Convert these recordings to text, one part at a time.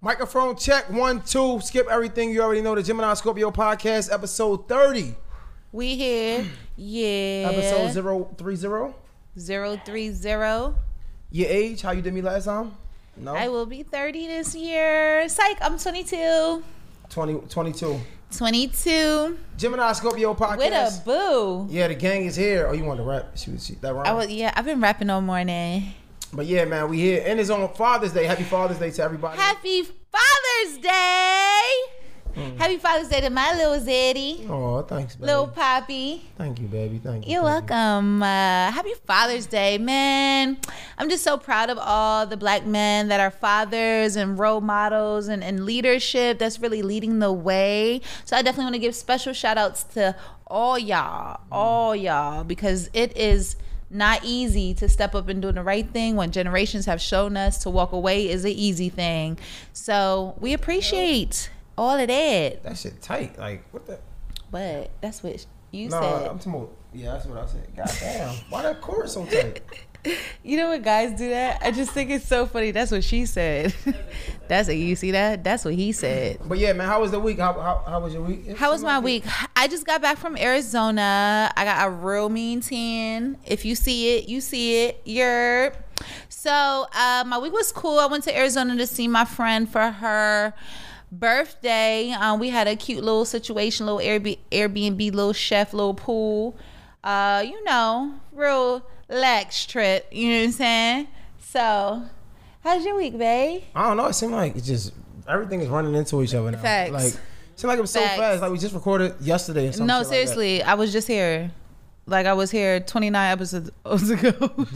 Microphone check one two. Skip everything you already know. The Gemini Scorpio podcast episode thirty. We here. Yeah. Episode zero three zero. Zero three zero. Your age? How you did me last time? No. I will be 30 this year. Psych, I'm 22. 20, 22. 22. Gemini Scorpio podcast. With a boo. yeah, the gang is here. Oh, you want to rap? She that I was, yeah, I've been rapping all morning. But yeah, man, we here, and it's on Father's Day. Happy Father's Day to everybody. Happy Father's Day. Hmm. Happy Father's Day to my little Zeddy, oh, thanks, baby. little Poppy. Thank you, baby. Thank you. You're thank you. welcome. Uh, happy Father's Day, man. I'm just so proud of all the black men that are fathers and role models and, and leadership that's really leading the way. So I definitely want to give special shout outs to all y'all, all y'all, because it is not easy to step up and do the right thing when generations have shown us to walk away is an easy thing. So we appreciate all of that. That shit tight. Like what the? But that's what you No, said. I'm talking about. Yeah, that's what I said. God damn. Why that chorus so tight? You know what guys do that? I just think it's so funny. That's what she said. That's what you see that? That's what he said. But yeah, man, how was the week? How how, how was your week? How was my week? I just got back from Arizona. I got a real mean tan. If you see it, you see it. You're so uh, my week was cool. I went to Arizona to see my friend for her birthday. Um, we had a cute little situation, little Airbnb, Airbnb, little chef, little pool. Uh, you know, real lax trip. You know what I'm saying? So, how's your week, babe? I don't know. It seemed like it just everything is running into each other now. Facts. Like it seemed like it was so Facts. fast. Like we just recorded yesterday. No, like seriously, I was just here. Like I was here 29 episodes ago.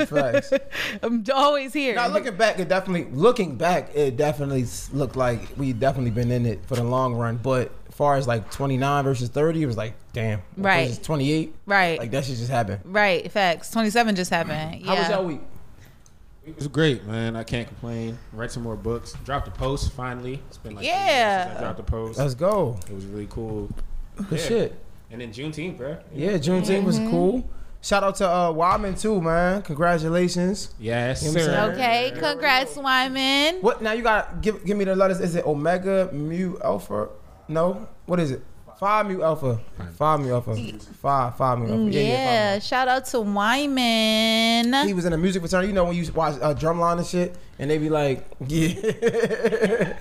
Facts. I'm always here. Now looking back, it definitely looking back, it definitely looked like we definitely been in it for the long run. But far as like 29 versus 30, it was like damn. Right. Versus 28. right, Like that shit just happened. right. Facts. 27 just happened. How was Yeah. your week? It was great, man. I can't complain. Read some more books. Dropped a post finally. It's been like three years Yeah. since I dropped a post. Let's go. it was really cool. Good Yeah. shit. And then Juneteenth, bro. Yeah, Juneteenth was Mm-hmm. cool. Shout out to uh, Wyman too, man. Congratulations. Yes, You know sir. Okay, congrats, Wyman. What now? You got give give me the letters. Is it Omega Mu Alpha? No. What is it? Phi Mu Alpha. Phi Mu Alpha. Five Phi Mu Alpha. Yeah, Yeah, yeah. five shout out to Wyman. He was in a music fraternity. You know when you watch uh, drumline and shit, and they be like, yeah,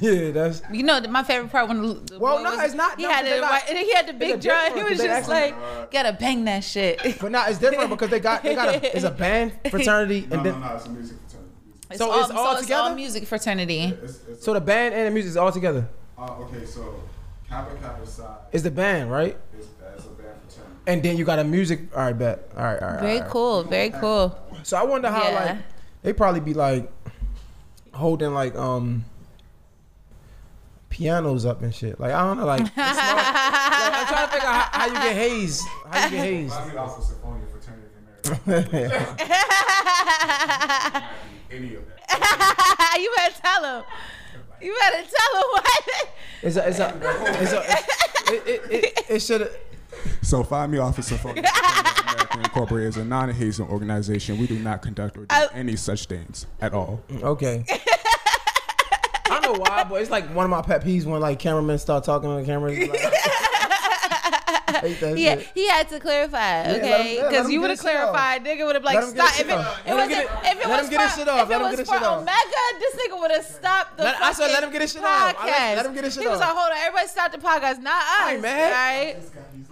yeah. That's You know my favorite part when the Well, no, was- it's not. He No, had because they the he had the big drum. He was just actually- like, gotta bang that shit. but now it's different because they got they got a it's a band fraternity No, and no, then no, it's a music fraternity. It's So it's all so together? music fraternity. It's, it's, so the band and the music is all together. Uh, okay, so Kappa Kappa Psi It's the band, right? is as a band fraternity. And then you got a music. All right, bet. All right, all right. Very all right. cool. Very cool. So I wonder how Yeah. like they probably be like holding like um pianos up and shit. Like I don't know, like, it's not- like, I'm trying to figure out how, how you get hazed. How you get hazed. Bobby Alpha Sinfonia Fraternity of America. Any of that. you better tell him. You better tell him what. It's a, it's a, it's a, it, it, it, it should. Have. So Phi Mu Alpha Sinfonia Fraternity of America Incorporated is a non-hazing organization. We do not conduct or do I- any such things at all. Okay. I don't know why, but it's like one of my pet peeves when like cameramen start talking on the camera. Like- I hate that Yeah, shit. he had to clarify, him- okay? Because you would have clarified. Nigga would have like Let him get his stopped. If it, it was if it- it let him was get his for, shit off. if Let it him was get his shit off. Omega, this nigga would have stopped the Let- I said let him get his shit off. Let- let him get his shit off. He was like, hold on, everybody stop the podcast, not us. I ain't mad. Right?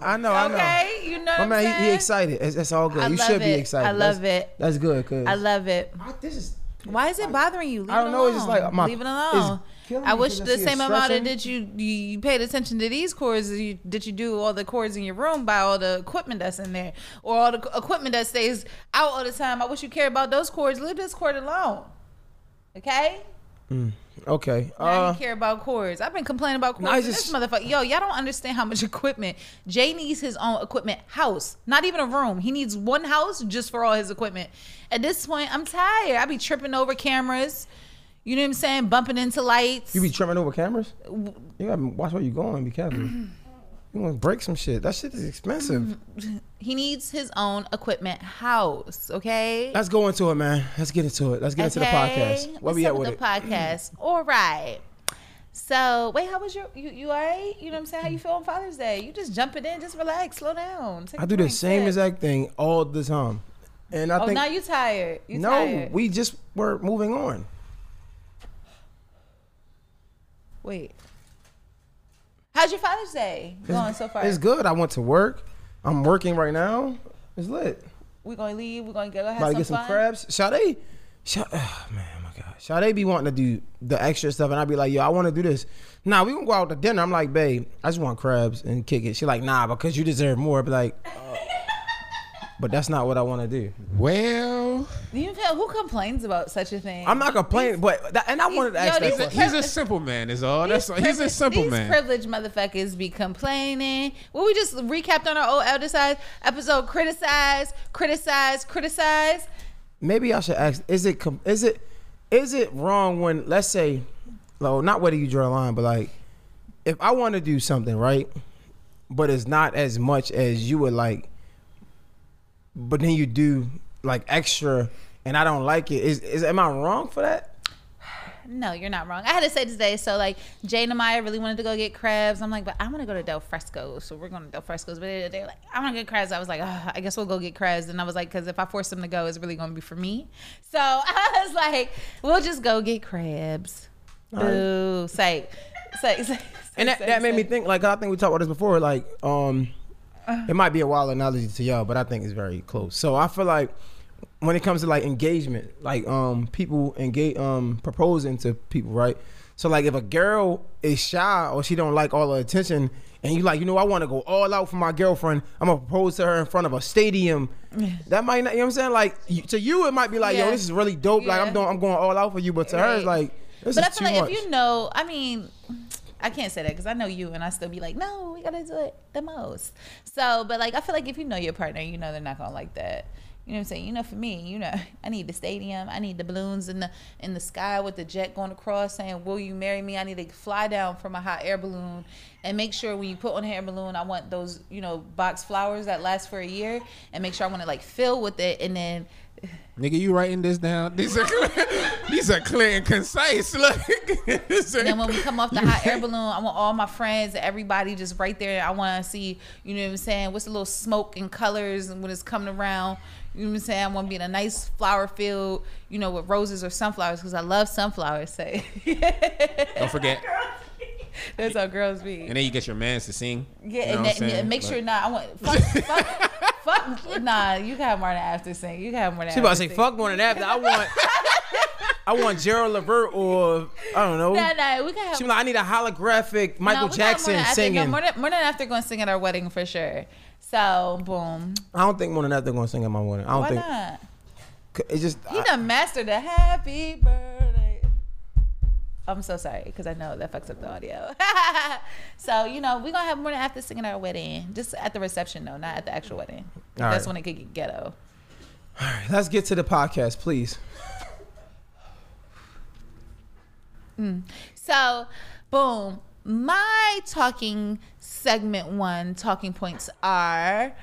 I know, I know. Okay, you know My man, he, he excited. It's, it's all good. I you should be excited. I love That's- it. That's good. Cause I love it. I- this is. Why is it bothering you? Leave I don't it know, it's just alone. like my- leave it alone. I wish the same amount of did you you paid attention to these chords that you, that you do all the chords in your room by all the equipment that's in there or all the equipment that stays out all the time. I wish you cared about those chords. Leave this chord alone. Okay. Okay. Now I Uh, didn't care about cords. I've been complaining about cords. It's this motherfucker, yo, y'all don't understand how much equipment. Jay needs his own equipment house, not even a room. He needs one house just for all his equipment. At this point, I'm tired. I be tripping over cameras. You know what I'm saying? Bumping into lights. you be trimming over cameras. You gotta watch where you going. Be careful. you want to break some shit. That shit is expensive. he needs his own equipment house. Okay. Let's go into it, man. Let's get into it. Let's get into the podcast. Where What's we at with the it? podcast? All right. So wait, how was your you you all right? You know what I'm saying? How you feel on Father's Day? You just jumping in, just relax, slow down. Take I do the same sip. exact thing all the time, and I Oh, think now you tired. You no, tired. we just were moving on. Wait. How's your Father's Day going so far? It's good. I went to work. I'm working right now. It's lit. We gonna leave. We gonna go have About to get some fun. crabs. Sade, Sade, oh, man, my God. Sade be wanting to do the extra stuff, and I'd be like, yo, I want to do this. Nah, we gonna go out to dinner. I'm like, babe, I just want crabs and kick it. She like, nah, because you deserve more. I be like, uh, but that's not what I want to do. Well, Do you feel who complains about such a thing? I'm not complaining, but that, and I wanted to ask these that are- he's a simple man. Is all. That's all. He's a privilege- simple these man. privileged motherfuckers be complaining. Well, we just recapped on our old elder side episode. Criticize, criticize, criticize. maybe I should ask: Is it com- is it is it wrong when let's say, well, not whether you draw a line, but like, if I want to do something right, but it's not as much as you would like, but then you do like extra, and I don't like it. Is is am I wrong for that? No, you're not wrong. I had to say today. So like Jane and Maya really wanted to go get crabs. I'm like, but I want to go to Del Fresco. So we're going to Del Fresco's. But they're like, I want to get crabs. I was like, "Ugh, I guess we'll go get crabs. And I was like, because if I force them to go, it's really going to be for me. So I was like, we'll just go get crabs. Boo. Say, say, say. And that, say, that made me think. Like I think we talked about this before. Like um, it might be a wild analogy to y'all, but I think it's very close. So I feel like when it comes to like engagement, like um people engage um proposing to people, right? So like if a girl is shy or she don't like all the attention, and you like, you know, I want to go all out for my girlfriend. I'm gonna propose to her in front of a stadium. That might not, you know what I'm saying? Like to you, it might be like, Yeah. yo, this is really dope. Like I'm doing, I'm going all out for you. But to her, it's like, this But I feel like much. if you know, I mean, I can't say that because I know you, and I still be like, no, we gotta do it the most. So, but like, I feel like if you know your partner, you know they're not gonna like that. You know what I'm saying? You know, for me, you know, I need the stadium. I need the balloons in the in the sky with the jet going across saying, "Will you marry me?" I need to fly down from a hot air balloon and make sure when you put on the air balloon, I want those, you know, box flowers that last for a year, and make sure I want to like fill with it, and then Nigga, you writing this down? These are clear, these are clear and concise. Look. And then when we come off the hot air balloon, I want all my friends, and everybody just right there. I want to see, you know what I'm saying? What's the little smoke and colors and when it's coming around. You know what I'm saying? I want to be in a nice flower field, you know, with roses or sunflowers because I love sunflowers. Say, Don't forget. that's how girls be. And then you get your mans to sing. Yeah, You know and, that, and saying? make sure Like- not. I want fuck, fuck, fuck. Nah, you can have more than after sing. You can have more than. She about to say sing. fuck more than that. I want, I want Gerald Levert or I don't know. Nah, nah, we can have. She be like, I need a holographic Michael no, we got more Jackson than after, singing. No, more than, more than after going to sing at our wedding for sure. So boom. I don't think more than that gonna sing at my wedding. I don't Why think not? it's just. You I- done mastered the happy birthday. I'm so sorry because I know that fucks up the audio. so you know we're gonna have more than after singing at our wedding, just at the reception though, not at the actual wedding. All That's right. when it could get ghetto. All right, let's get to the podcast, please. Mm. So, boom. My talking segment one talking points are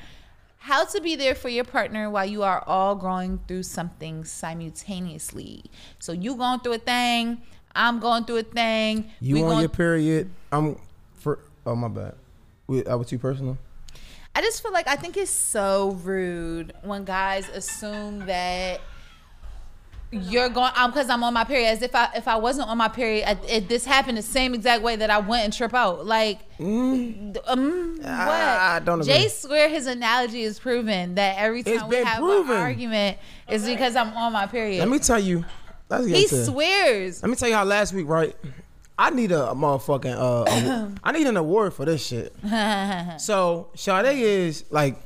how to be there for your partner while you are all going through something simultaneously. So you going through a thing, I'm going through a thing. You we on your period? I'm for. Oh my bad. We, I was too personal. I just feel like I think it's so rude when guys assume that you're going um because I'm on my period as if I if I wasn't on my period I, it, this happened the same exact way that I went and trip out like mm. um what I don't agree. Jay swear his analogy is proven that every time we have proven. an argument is because I'm on my period Let me tell you. Let's get he to. swears Let me tell you how last week, right? I need a, a motherfucking. Uh, a- I need an award for this shit. so Sade is like,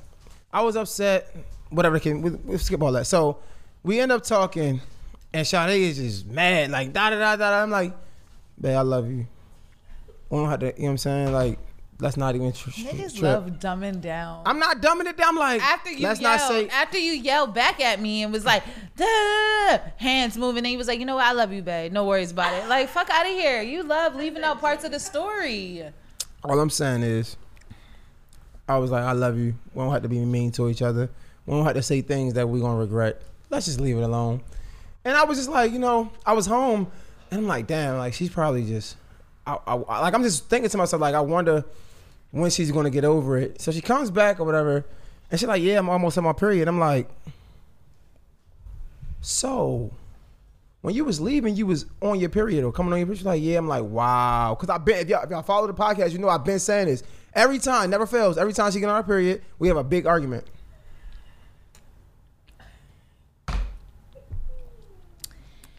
I was upset. Whatever. Can we, we skip all that? So we end up talking, And Sade is just mad, like da da da da. da. I'm like, babe, I love you. We don't have to, you know what I'm saying? Like, let's not even tr- Niggas trip. love dumbing down. I'm not dumbing it down. I'm like, after you let's yelled, not say. after you yelled back at me and was like, "Duh," hands moving, and he was like, "You know what? I love you, babe. No worries about it. Like, fuck out of here. You love leaving out parts of the story. All I'm saying is, I was like, I love you. We don't have to be mean to each other. We don't have to say things that we're gonna regret. Let's just leave it alone. And I was just like, you know, I was home, and I'm like, damn, like she's probably just, I, I, I- like I'm just thinking to myself, like I wonder when she's gonna get over it. So she comes back or whatever, and she's like, yeah, I'm almost on my period. I'm like, so when you was leaving, you was on your period or coming on your period. She's like, yeah. I'm like, wow. Because I've been, if y'all, if y'all follow the podcast, you know I've been saying this. Every time, never fails. Every time she get on her period, we have a big argument.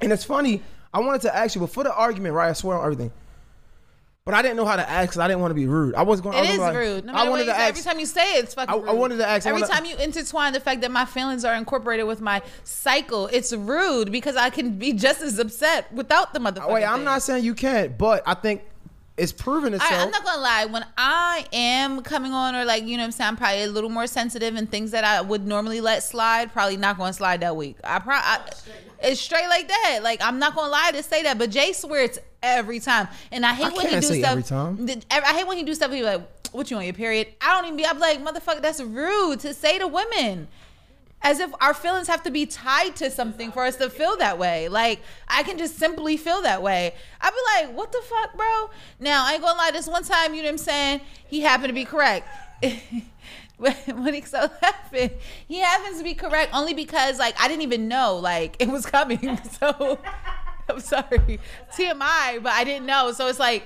And it's funny, I wanted to ask you, before the argument, right? I swear on everything. But I didn't know how to ask I didn't want to be rude. I was going It I is like- rude. No I matter what wanted to say, ask. every time you say it, it's fucking I- rude. I wanted to ask- Every wanna- time you intertwine the fact that my feelings are incorporated with my cycle, it's rude because I can be just as upset without the motherfucker. Wait, I'm thing. not saying you can't, but I think it's proven itself. I, I'm not gonna lie. When I am coming on, or like you know, what I'm saying, I'm probably a little more sensitive, and things that I would normally let slide, probably not gonna slide that week. I probably it's straight like that. Like I'm not gonna lie to say that, but Jay swears every time, and I hate I when he do stuff. every time. I hate when he do stuff. He like, "What you on your period?" I don't even be. I'm like, "Motherfucker, that's rude to say to women." As if our feelings have to be tied to something for us to feel that way. Like I can just simply feel that way. I'd be like, "What the fuck, bro?" Now I ain't gonna lie. This one time, you know what I'm saying? He happened to be correct. when when he so happened, he happens to be correct only because like I didn't even know like it was coming. So I'm sorry, TMI, but I didn't know. So it's like,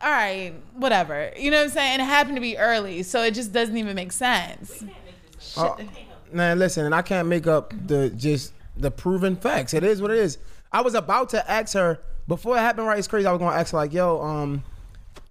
all right, whatever. You know what I'm saying? And it happened to be early, so it just doesn't even make sense. Uh, man, listen, and I can't make up the just the proven facts. It is what it is. I was about to ask her before it happened. Right, it's crazy. I was to ask her like, "Yo, um,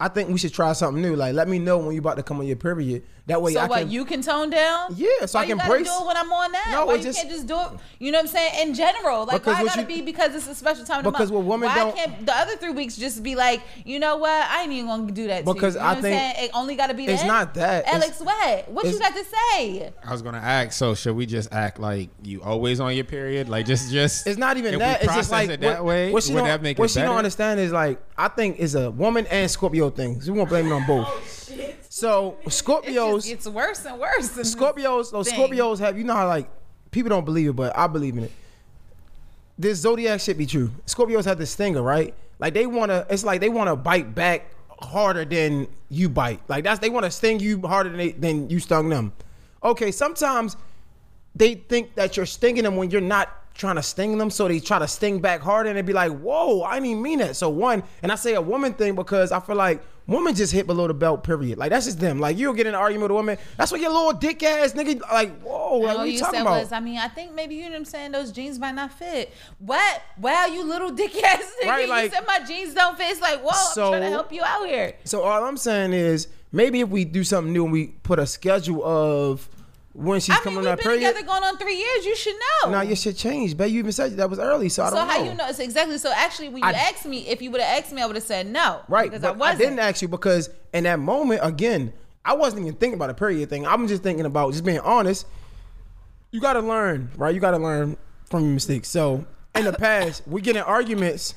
I think we should try something new. Like, let me know when you about to come on your period. That way, So I what? can." You can tone down? Yeah, so Why I can you gotta brace- do it when I'm on that. No, Why you just- can't just do it? You know what I'm saying? In general, like Because why what gotta you- be because it's a special time of the Because month? what women why don't- can't the other three weeks just be like, you know what? I ain't even gonna do that. Because to you. You know I what I'm think saying? it only gotta be it's that. not that. It's- Alex, what? What you got to say? I was gonna ask. So should we just act like you always on your period? Like just just. It's not even if we that. It's just process like it that what, way. What she don't, what she don't understand is like I think it's a woman and Scorpio thing. So we won't blame it on both. Oh, so It just Scorpios, gets worse and worse. Scorpios, those thing. Scorpios have you know how like people don't believe it, but I believe in it. This zodiac shit be true. Scorpios have this stinger, right? Like they wanna, it's like they wanna bite back harder than you bite. Like that's they wanna sting you harder than they, than you stung them. Okay, sometimes they think that you're stinging them when you're not trying to sting them, so they try to sting back harder, and they be like, "Whoa, I didn't even mean that." So one, and I say a woman thing because I feel like women just hit below the belt. Period. Like that's just them. Like you'll get in an argument with a woman. That's what your little dick ass nigga. Like whoa, like, what you you talking about? was, I mean, I think maybe you know what I'm saying. Those jeans might not fit. What? Wow, you little dick ass nigga. Right, like- you said my jeans don't fit. It's like, whoa, So- I'm trying to help you out here. So all I'm saying is maybe if we do something new and we put a schedule of when she's I mean, coming we've on been that period. together going on three years. You should know. Now your shit changed, babe. You even said that was early, so I don't know. how you know? It's exactly. So actually, when you I- asked me, if you would have asked me, I would have said no. Right, Because I I, wasn't. I didn't ask you because in that moment, again, I wasn't even thinking about a period thing. I'm just thinking about just being honest. You got to learn, right? You got to learn from your mistakes. So in the past, we get in arguments,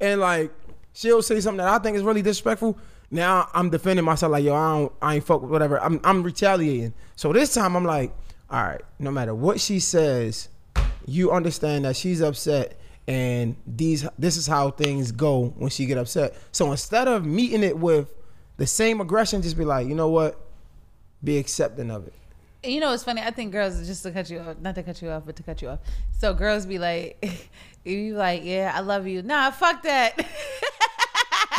and like she'll say something that I think is really disrespectful. Now I'm defending myself, like yo, I don't, I ain't fuck with whatever. I'm, I'm retaliating. So this time I'm like, all right, no matter what she says, you understand that she's upset and these this is how things go when she get upset. So instead of meeting it with the same aggression, just be like, you know what? Be accepting of it. You know, it's funny. I think girls just to cut you off, not to cut you off, but to cut you off. So girls be like, you like, yeah, I love you. Nah, fuck that.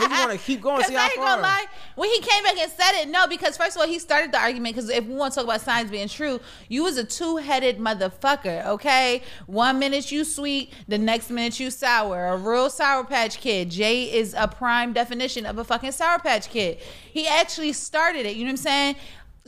And you want to keep going, see I ain't gonna lie, when he came back and said it, no, because first of all, he started the argument. Because if we want to talk about signs being true, you was a two headed motherfucker, okay? One minute you sweet, the next minute you sour. A real Sour Patch Kid. Jay is a prime definition of a fucking Sour Patch Kid. He actually started it, you know what I'm saying?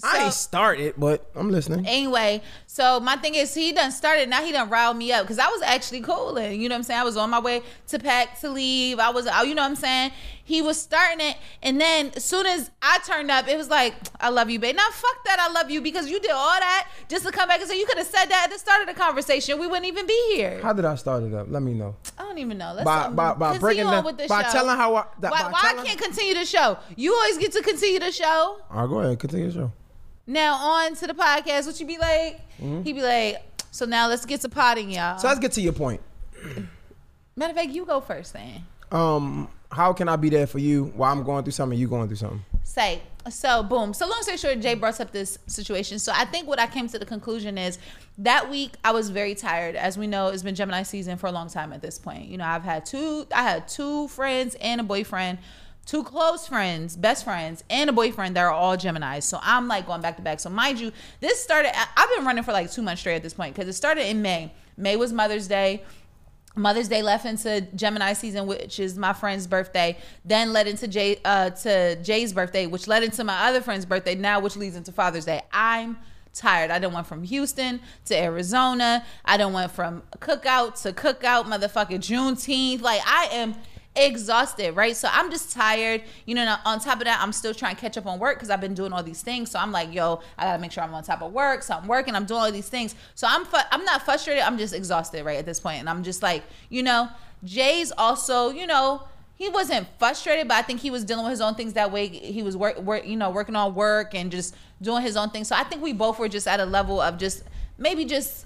I So- ain't started, but I'm listening. Anyway, so my thing is he done started now he done riled me up because I was actually cooling. You know what I'm saying? I was on my way to pack to leave. I was you know what I'm saying? He was starting it and then as soon as I turned up, it was like, I love you, babe. Now fuck that I love you because you did all that just to come back and say you could have said that at the start of the conversation. We wouldn't even be here. How did I start it up? Let me know. I don't even know. Let's By- by- by continue breaking down- with the by show. telling how I- that- why, by why I can't continue the show? You always get to continue the show. All right, go ahead. Continue the show. Now on to the podcast. What you be like? He be like, so now let's get to potting, y'all. Mm-hmm. So let's get to your point. Matter of fact, you go first then. Um, how can I be there for you while I'm going through something? You going through something? Say so. Boom. So long story short, Jay brought up this situation. So I think what I came to the conclusion is that week I was very tired. As we know, it's been Gemini season for a long time at this point. You know, I've had two. I had two friends and a boyfriend. Two close friends, best friends, and a boyfriend that are all Geminis. So I'm like going back to back. So mind you, this started. I've been running for like two months straight at this point because it started in May. May was Mother's Day. Mother's Day left into Gemini season, which is my friend's birthday. Then led into Jay uh, to Jay's birthday, which led into my other friend's birthday. Now, which leads into Father's Day. I'm tired. I done went from Houston to Arizona. I done went from cookout to cookout, motherfucking Juneteenth. Like I am exhausted, right? So I'm just tired. You know, on top of that, I'm still trying to catch up on work because I've been doing all these things. So I'm like, yo, I gotta make sure I'm on top of work. So I'm working, I'm doing all these things. So I'm fu- I'm not frustrated. I'm just exhausted, right, at this point. And I'm just like, you know, Jay's also, you know, he wasn't frustrated, but I think he was dealing with his own things that way. He was work, work, you know, working on work and just doing his own thing. So I think we both were just at a level of just maybe just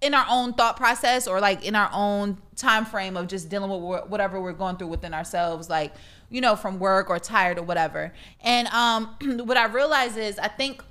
in our own thought process or like in our own time frame of just dealing with whatever we're going through within ourselves like you know from work or tired or whatever. And um what i realized is i think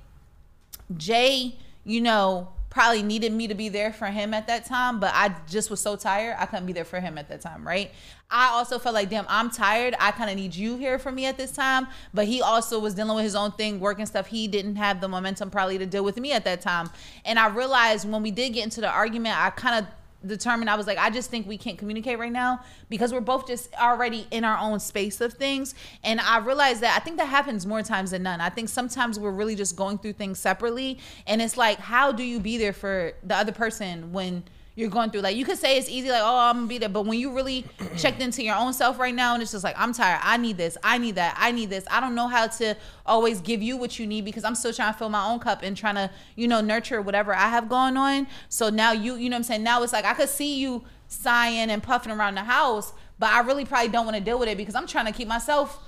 jay you know probably needed me to be there for him at that time but i just was so tired i couldn't be there for him at that time right i also felt like damn i'm tired. I kind of need you here for me at this time. But he also was dealing with his own thing working stuff. He didn't have the momentum probably to deal with me at that time. And i realized when we did get into the argument i kind of determined I was like I just think we can't communicate right now because we're both just already in our own space of things. And I realized that I think that happens more times than none. I think sometimes we're really just going through things separately. And it's like how do you be there for the other person when you're going through. Like you could say it's easy like oh I'm gonna be there. But when you really checked into your own self right now and it's just like I'm tired. I need this. I need that. I need this. I don't know how to always give you what you need because I'm still trying to fill my own cup and trying to you know nurture whatever I have going on. So now you you know I'm saying? Now it's like I could see you sighing and puffing around the house but I really probably don't want to deal with it because I'm trying to keep myself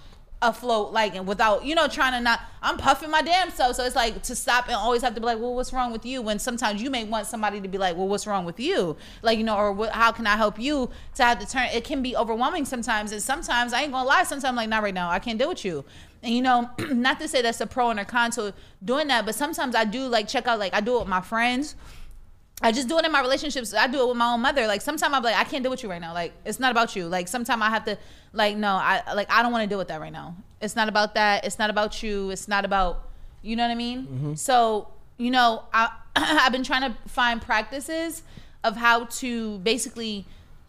afloat like and without you know trying to not i'm puffing my damn self. So it's like to stop and always have to be like well what's wrong with you? When sometimes you may want somebody to be like well what's wrong with you? Like you know or what, how can i help you to have to turn it can be overwhelming sometimes. And sometimes i ain't gonna lie sometimes I'm like not right now i can't deal with you. And you know not to say that's a pro and a con to doing that but sometimes i do like check out like i do it with my friends I just do it in my relationships. I do it with my own mother. Like sometimes I'm like, I can't deal with you right now. Like it's not about you. Like sometimes I have to, like, no, I like I don't want to deal with that right now. It's not about that. It's not about you. It's not about, you know what I mean. Mm-hmm. So you know, I I've been trying to find practices of how to basically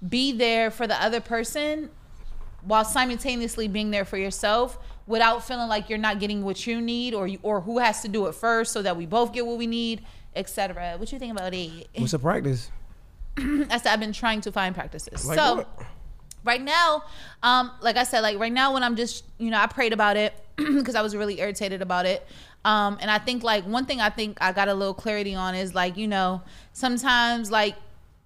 be there for the other person while simultaneously being there for yourself without feeling like you're not getting what you need or you, or who has to do it first so that we both get what we need, etc. What you think about it? What's a practice? I said I've been trying to find practices. Like so what? right now, um, like I said, like right now when I'm just, you know, I prayed about it because I was really irritated about it. Um, and I think like one thing I think I got a little clarity on is like, you know, sometimes like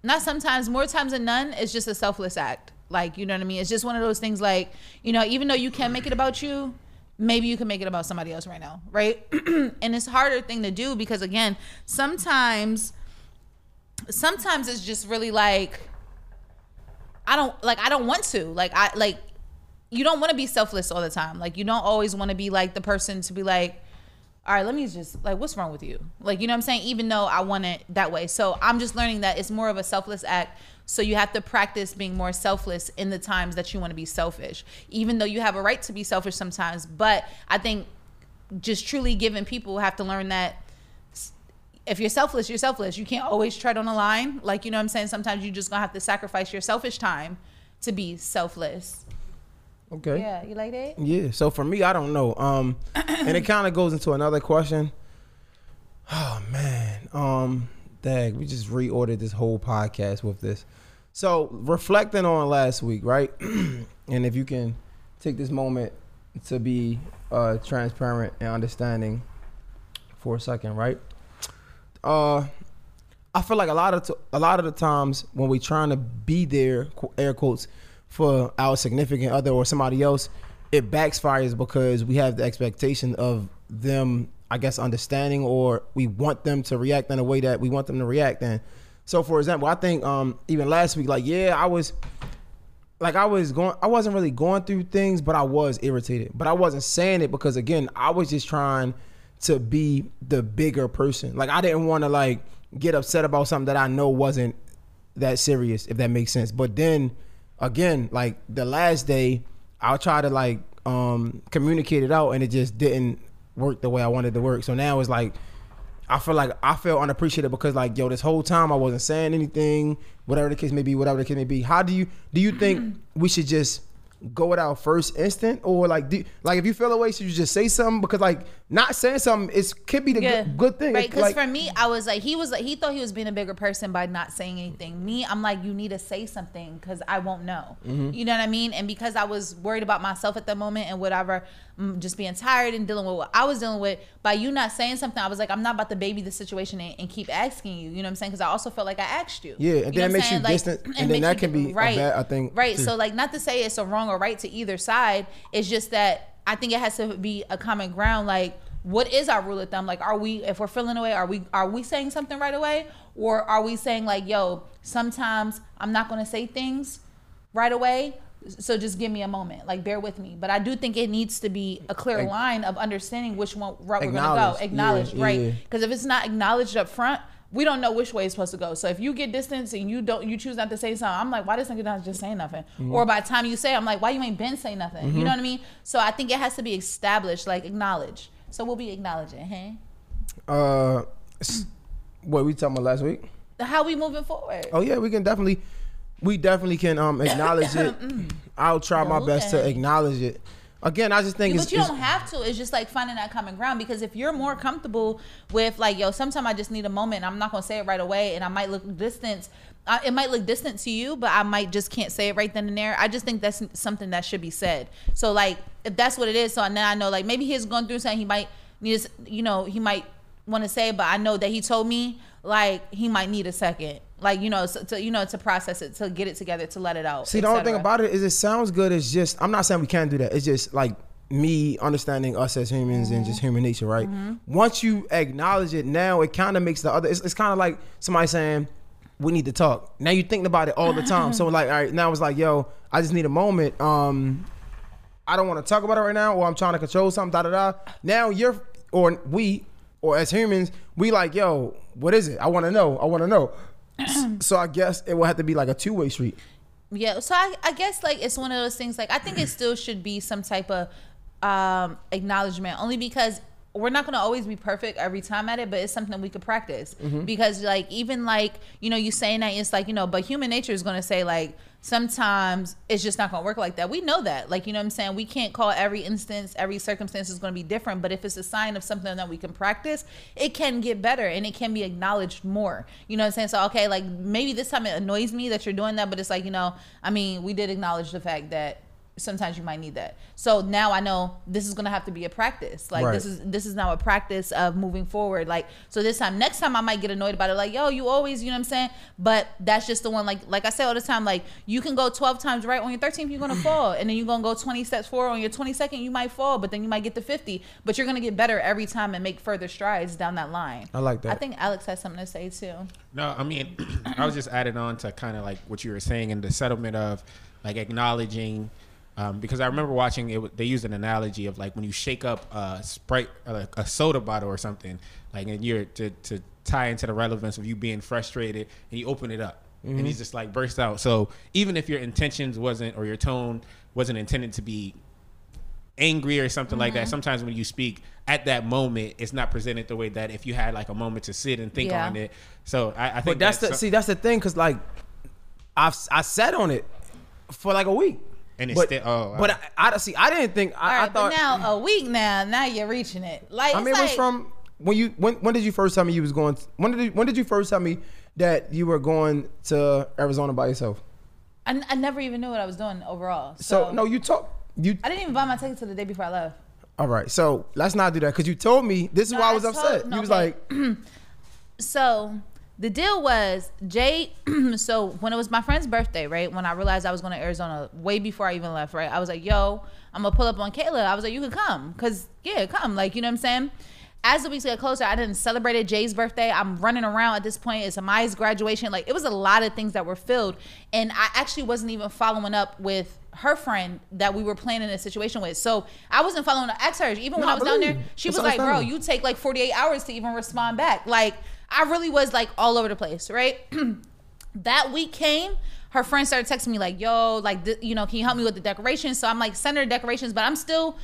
not sometimes, more times than none, it's just a selfless act. Like, you know what I mean? It's just one of those things like, you know, even though you can't make it about you, maybe you can make it about somebody else right now, right? and it's harder thing to do because again, sometimes sometimes it's just really like I don't like I don't want to. Like I like you don't want to be selfless all the time. Like you don't always want to be like the person to be like all right, let me just like what's wrong with you? Like you know what I'm saying? Even though I want it that way. So I'm just learning that it's more of a selfless act. So you have to practice being more selfless in the times that you want to be selfish. Even though you have a right to be selfish sometimes, but I think just truly giving people have to learn that if you're selfless, you're selfless. You can't always tread on a line. Like, you know what I'm saying? Sometimes you just gonna have to sacrifice your selfish time to be selfless. Okay. Yeah, you like that? Yeah. So for me, I don't know. Um, and it kind of goes into another question. Oh man, um, dag, we just reordered this whole podcast with this. So reflecting on last week, right? and if you can take this moment to be uh, transparent and understanding for a second, right? Uh, I feel like a lot of t- a lot of the times when we're trying to be there, air quotes, for our significant other or somebody else, it backfires because we have the expectation of them, I guess, understanding or we want them to react in a way that we want them to react. And so, for example, I think um, even last week, like, yeah, I was like I was going I wasn't really going through things, but I was irritated. But I wasn't saying it because again, I was just trying to be the bigger person. Like I didn't want to like get upset about something that I know wasn't that serious, if that makes sense. But then again, like the last day, I'll try to like um communicate it out and it just didn't work the way I wanted to work. So now it's like I feel like I feel unappreciated because like yo, this whole time I wasn't saying anything, whatever the case may be, whatever the case may be. How do you do you think we should just go it our first instant or like do like if you feel away should you just say something because like not saying something is could be the Yeah. good, good thing Right, because like, for me, I was like, he was like, he thought he was being a bigger person by not saying anything. Me, I'm like, you need to say something because I won't know. Mm-hmm. You know what I mean? And because I was worried about myself at the moment and whatever, just being tired and dealing with what I was dealing with, by you not saying something, I was like, I'm not about to baby the situation and, and keep asking you. You know what I'm saying? Because I also felt like I asked you. Yeah, and You know then it makes you distant, and then that can be bad- I think, Right. too. So like, not to say it's a wrong or right to either side. It's just that I think it has to be a common ground. Like, what is our rule of thumb? Like, are we if we're feeling away, are we are we saying something right away, or are we saying like, yo, sometimes I'm not going to say things right away. So just give me a moment, like bear with me. But I do think it needs to be a clear line of understanding which one route we're gonna go. Acknowledge, Yeah, right? yeah. Because if it's not acknowledged up front, we don't know which way it's supposed to go. So if you get distance and you don't, you choose not to say something, I'm like, why does this nigga not just saying nothing? Mm-hmm. Or by the time you say, I'm like, why you ain't been saying nothing? You know what I mean? So I think it has to be established, like acknowledge. So we'll be acknowledging, hey? uh what we talking about last week How we moving forward? Oh yeah, we can definitely, we definitely can um acknowledge it. I'll try my best to acknowledge it. Again, I just think it's, but you it's don't have to. It's just like finding that common ground because if you're more comfortable with like, yo, sometimes I just need a moment. I'm not gonna say it right away, and I might look distant. Uh, it might look distant to you, but I might just can't say it right then and there. I just think that's something that should be said. So like, if that's what it is, so now I know like maybe he's going through something. He might need, you know, he might want to say, but I know that he told me like he might need a second, like you know, so, to you know, to process it, to get it together, to let it out. See, the only thing about it is it sounds good. It's just I'm not saying we can't do that. It's just like me understanding us as humans and just human nature, right? Once you acknowledge it, now it kind of makes the other. It's, it's kind of like somebody saying we need to talk. Now you're thinking about it all the time. so like, all right, now it's like, yo, I just need a moment. Um, I don't want to talk about it right now, or I'm trying to control something. Da da da. Now you're or we or as humans, we like, yo, what is it? I want to know. I want to know. So I guess it will have to be like a two way street. Yeah, so I, I guess like it's one of those things. Like I think it still should be some type of um, acknowledgement, only because we're not gonna always be perfect every time at it, but it's something we could practice. Because like even like you know you saying that it's like you know, but human nature is gonna say like sometimes it's just not gonna work like that. We know that. Like you know what I'm saying. We can't call every instance, every circumstance is gonna be different. But if it's a sign of something that we can practice, it can get better and it can be acknowledged more. You know what I'm saying? So okay, like maybe this time it annoys me that you're doing that, but it's like you know, I mean, we did acknowledge the fact that sometimes you might need that. So now I know this is gonna have to be a practice. Like Right. this is this is now a practice of moving forward. Like so this time, next time I might get annoyed about it. Like yo, you always, you know what I'm saying? But that's just the one. Like like I say all the time. Like you can go 12 times right on your 13th, you're gonna fall, and then you're gonna go 20 steps forward on your 22nd, you might fall, but then you might get to 50. But you're gonna get better every time and make further strides down that line. I like that. I think Alex has something to say too. No, I mean, I was just adding on to kind of like what you were saying in the settlement of like acknowledging, um, because I remember watching it. They used an analogy of like when you shake up a sprite, or like a soda bottle or something, like and you're to to tie into the relevance of you being frustrated, and you open it up, and he's just like burst out. So even if your intentions wasn't or your tone wasn't intended to be angry or something like Mm-hmm. that. Sometimes when you speak at that moment, it's not presented the way that if you had like a moment to sit and think Yeah. on it. So I, I think But that's the some- see. That's the thing, cause like, I've I sat on it for like a week, And it's but still- oh, but wow. I, I see. I didn't think. I, right, I thought. but now a week now, now you're reaching it. Like I it's mean, it was like- from when you when when did you first tell me you was going? When did you, when did you first tell me that you were going to Arizona by yourself? I, I never even knew what I was doing overall. So, So, no, you talk you. I didn't even buy my ticket till the day before I left. All right, so let's not do that because you told me this is No, why I I was told- upset. no, you was okay. like, So the deal was Jay. so when it was my friend's birthday, right? When I realized I was going to Arizona, way before I even left, right? I was like, "Yo, I'm gonna pull up on Kayla." I was like, "You could come, cause yeah, come." Like you know what I'm saying. As the weeks got closer, I didn't celebrate Jay's birthday. I'm running around at this point. It's Amaya's graduation. Like it was a lot of things that were filled, and I actually wasn't even following up with her friend that we were planning a situation with. So I wasn't following up. Ask her. Even when I I was down there, she was like, "Bro, you take like 48 hours to even respond back." Like I really was like all over the place, right? that week came, her friend started texting me like, "Yo, like, th- you know, can you help me with the decorations?" So I'm like, send her decorations, but I'm still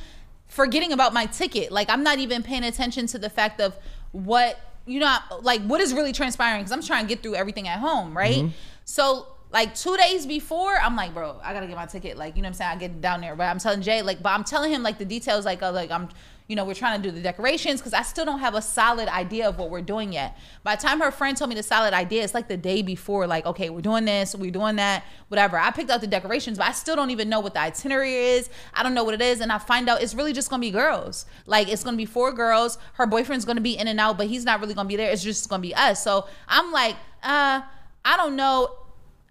forgetting about my ticket. Like, I'm not even paying attention to the fact of what you know, like what is really transpiring because I'm trying to get through everything at home, right? So. Like two days before, I'm like, bro, I gotta get my ticket. Like, you know what I'm saying? I get down there, but I'm telling Jay, like, but I'm telling him like the details, like, uh, like I'm, you know, we're trying to do the decorations because I still don't have a solid idea of what we're doing yet. By the time her friend told me the solid idea, it's like the day before, like, okay, we're doing this, we're doing that, whatever. I picked out the decorations, but I still don't even know what the itinerary is. I don't know what it is. And I find out it's really just gonna be girls. Like, it's gonna be four girls. Her boyfriend's gonna be in and out, but he's not really gonna be there. It's just gonna be us. So I'm like, uh, I don't know.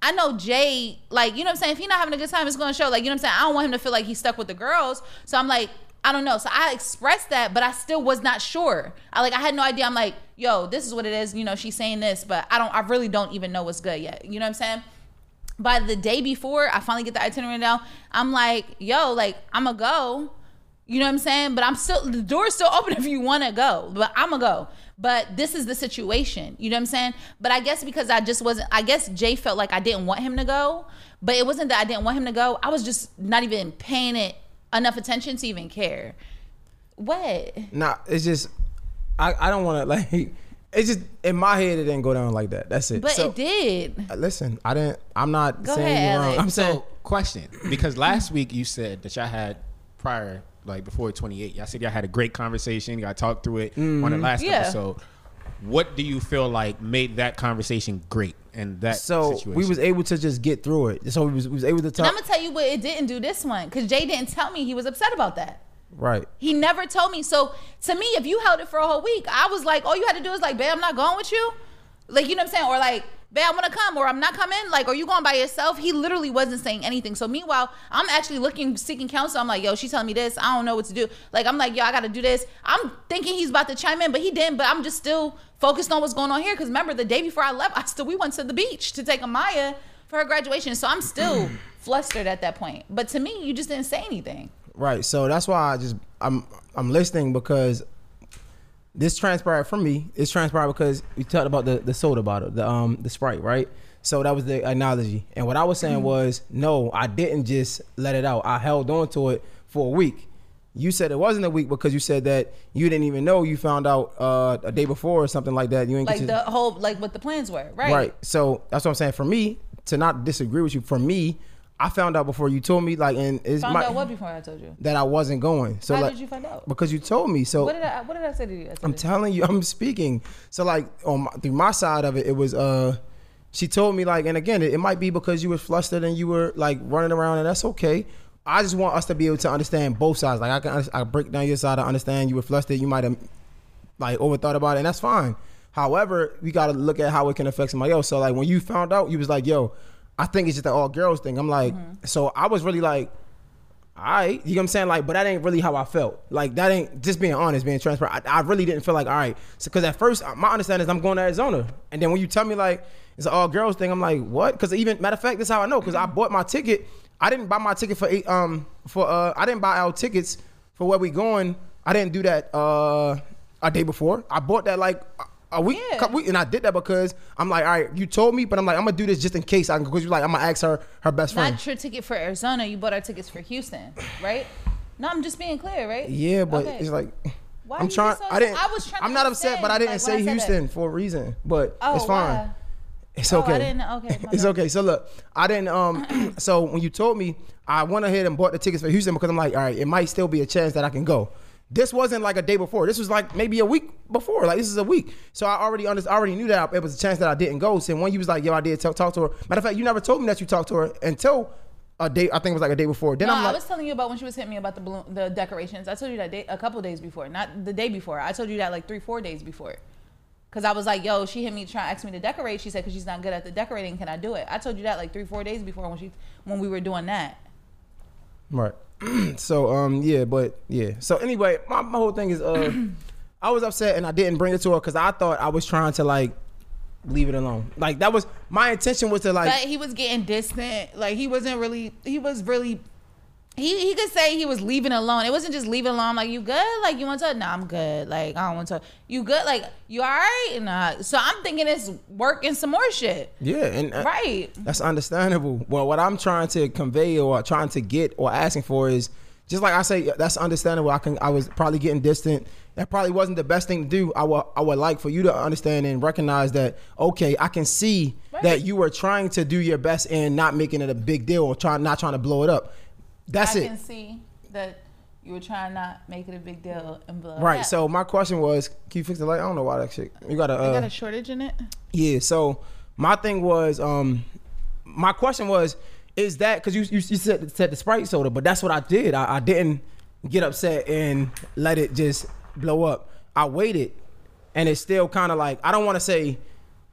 I know Jay, like, you know what I'm saying? If he's not having a good time, it's gonna show. Like, you know what I'm saying? I don't want him to feel like he's stuck with the girls. So I'm like, I don't know. So I expressed that, but I still was not sure. I like I had no idea. I'm like, yo, this is what it is. You know, she's saying this, but I don't I really don't even know what's good yet. You know what I'm saying? By the day before I finally get the itinerary down, I'm like, yo, like, I'ma go. You know what I'm saying? But I'm still the door's still open if you want to go. But I'm gonna go. But this is the situation. You know what I'm saying? But I guess because I just wasn't. I guess Jay felt like I didn't want him to go. But it wasn't that I didn't want him to go. I was just not even paying it enough attention to even care. What? nah, it's just, I, I don't want to like. It's just in my head it didn't go down like that. That's it. But So, it did. uh, Listen, I didn't. I'm not Go saying ahead, you're wrong. Alex. I'm saying So, question, because last week you said that y'all had prior, like before 28, y'all said y'all had a great conversation. Y'all talked through it on the last Yeah. episode. What do you feel like made that conversation great and that so situation? we was able to just get through it. So we was, we was able to And talk. I'm gonna tell you what it didn't do this one because Jay didn't tell me he was upset about that. right. He never told me. So to me, if you held it for a whole week, I was like, all you had to do is like, babe, I'm not going with you. Like, you know what I'm saying? Or like, babe, I want to come, or I'm not coming. Like, are you going by yourself? He literally wasn't saying anything. So meanwhile, I'm actually looking, seeking counsel. I'm like, yo, she's telling me this. I don't know what to do. Like, I'm like, yo, I got to do this. I'm thinking he's about to chime in, but he didn't. But I'm just still focused on what's going on here. Because remember, the day before I left, I still we went to the beach to take Amaya for her graduation. So I'm still flustered at that point. But to me, you just didn't say anything. Right. So that's why I just I'm I'm listening because this transpired for me. It's transpired because we talked about the, the soda bottle, the um the sprite, right? So that was the analogy. And what I was saying was, no, I didn't just let it out. I held on to it for a week. You said it wasn't a week because you said that you didn't even know you found out uh, a day before or something like that. You ain't Like the whole, like what the plans were, right? right. So that's what I'm saying. For me to not disagree with you, for me, I found out before you told me. Like, and it's Found my, out what before I told you? that I wasn't going. So How like, did you find out? because you told me. So What did I? What did I say to you? I it. telling you, I'm speaking. So like on my, through my side of it, it was uh, she told me like, and again, it, it might be because you were flustered and you were like running around, and that's okay. I just want us to be able to understand both sides. Like I can, I break down your side. I understand you were flustered. You might have like overthought about it, and that's fine. However, we got to look at how it can affect somebody else. So like when you found out, you was like, "Yo, I think it's just an all girls thing." I'm like, so I was really like, all right, you know what I'm saying? Like, but that ain't really how I felt. Like, that ain't just being honest, being transparent. I, I really didn't feel like, all right. So, because at first, uh, my understanding is I'm going to Arizona. And then when you tell me, like, it's an all girls thing, I'm like, what? Because even, matter of fact, this is how I know. Because I bought my ticket. I didn't buy my ticket for eight, um, for, uh, I didn't buy our tickets for where we going. I didn't do that, uh, a day before. I bought that, like, a- a week, Yeah. weeks, and I did that because I'm like, all right, you told me, but I'm like, I'm gonna do this just in case. I because you're like, I'm gonna ask her her best friend. Not your ticket for Arizona. You bought our tickets for Houston, right? No, I'm just being clear, right? Yeah, but Okay. it's like Why I'm trying. so- I didn't. I was trying I'm not upset, but I didn't understand, say I Houston for a reason. But Oh, it's fine. why? It's Oh, okay. didn't- okay, it's bad. okay. So look, I didn't. Um. so when you told me, I went ahead and bought the tickets for Houston because I'm like, all right, it might still be a chance that I can go. This wasn't like a day before. This was like maybe a week before. Like this is a week. So I already under, I already knew that it was a chance that I didn't go. So when you was like, yo, I did talk, talk to her. Matter of fact, you never told me that you talked to her until a day. I think it was like a day before. Then No, I'm like, I was telling you about when she was hitting me about the balloon, the decorations. I told you that day, a couple days before, not the day before. I told you that like three, four days before. Cause I was like, yo, she hit me trying to ask me to decorate. She said, cause she's not good at the decorating. Can I do it? I told you that like three, four days before when she when we were doing that. Right. so um yeah, but yeah. So anyway, my, my whole thing is uh I was upset and I didn't bring it to her because I thought I was trying to like leave it alone. Like that was my intention was to like But he was getting distant. Like he wasn't really. He was really. He he could say he was leaving alone. It wasn't just leaving alone. Like you good? Like you want to? Nah, I'm good. Like I don't want to. You good? Like you all right? Nah. So I'm thinking it's working some more shit. yeah, and uh, Right. that's understandable. Well, what I'm trying to convey or trying to get or asking for is just like I say, that's understandable. I can I was probably getting distant. That probably wasn't the best thing to do. I would I would like for you to understand and recognize that okay, I can see Right. that you were trying to do your best and not making it a big deal or trying not trying to blow it up. That's I it. I can see that you were trying not make it a big deal and blah. Right. So my question was, can you fix the light? I don't know why that shit. You got a. Uh, got a shortage in it. yeah. So my thing was, um, my question was, is that because you, you you said said the Sprite soda, but that's what I did. I, I didn't get upset and let it just blow up. I waited, and it's still kind of like I don't want to say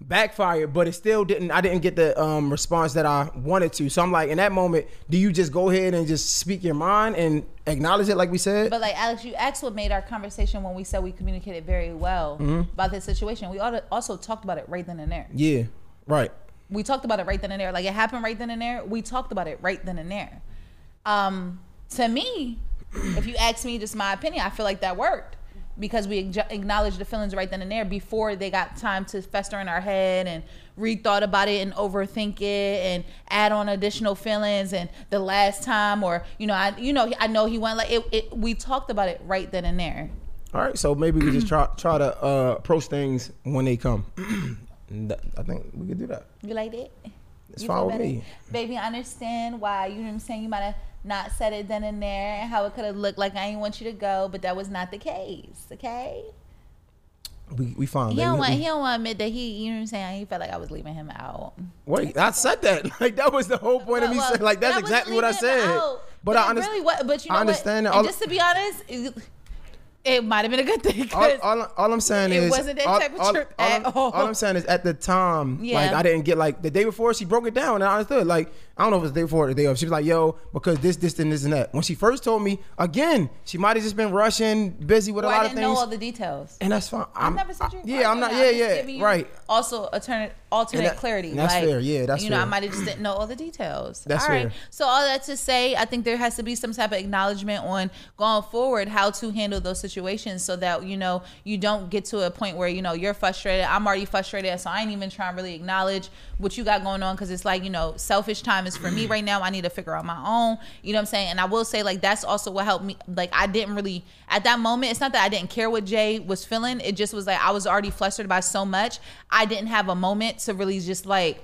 backfired, but it still didn't. I didn't get the um, response that I wanted to. So I'm like, in that moment, do you just go ahead and just speak your mind and acknowledge it, like we said? But like Alex, you asked what made our conversation when we said we communicated very well Mm-hmm. about this situation. We also talked about it right then and there. yeah. Right. we talked about it right then and there. Like it happened right then and there. We talked about it right then and there. Um, to me, if you ask me just my opinion, I feel like that worked because we acknowledged the feelings right then and there before they got time to fester in our head and rethought about it and overthink it and add on additional feelings and the last time or you know I you know I know he went like it, it we talked about it right then and there. All right, so maybe we just try try to uh, approach things when they come. I think we could do that. You like that? It's You fine with me. Baby, I understand why, you know what I'm saying? You might have not said it then and there and how it could have looked like I didn't want you to go, but that was not the case, okay? We we fine. He don't want We- he don't want to admit that he, you know what I'm saying? He felt like I was leaving him out. Wait, I said that. Like that was the whole point of me Well, saying. Like that's I exactly what I said. out, But, I it understand. really wa- but you know I understand what? that. And All- just to be honest, it, it might have been a good thing. all, all, all I'm saying it is wasn't that all, type of all- trip all at I'm, all. all I'm saying is at the time, Yeah. like I didn't get like the day before she broke it down and I understood. Like I don't know if it's day before or the day of. She was like, "Yo, because this, this, and this and that." When she first told me, again, she might have just been rushing, busy with Well, a I lot of things. didn't know all the details. and that's fine. I I'm, never said you. Yeah, I'm not. Yeah, yeah, right. Also, alternate alternate that- clarity. that's like, fair. Yeah, that's you know, I might have just didn't know all the details. That's all right. fair. So all that to say, I think there has to be some type of acknowledgement on going forward how to handle those situations, so that you know you don't get to a point where you know you're frustrated. I'm already frustrated, so I ain't even trying to really acknowledge what you got going on because it's like you know selfish time is for me right now. I need to figure out my own. You know what I'm saying? And I will say like that's also what helped me. Like I didn't really at that moment. It's not that I didn't care what Jay was feeling. It just was like I was already flustered by so much. I didn't have a moment to really just like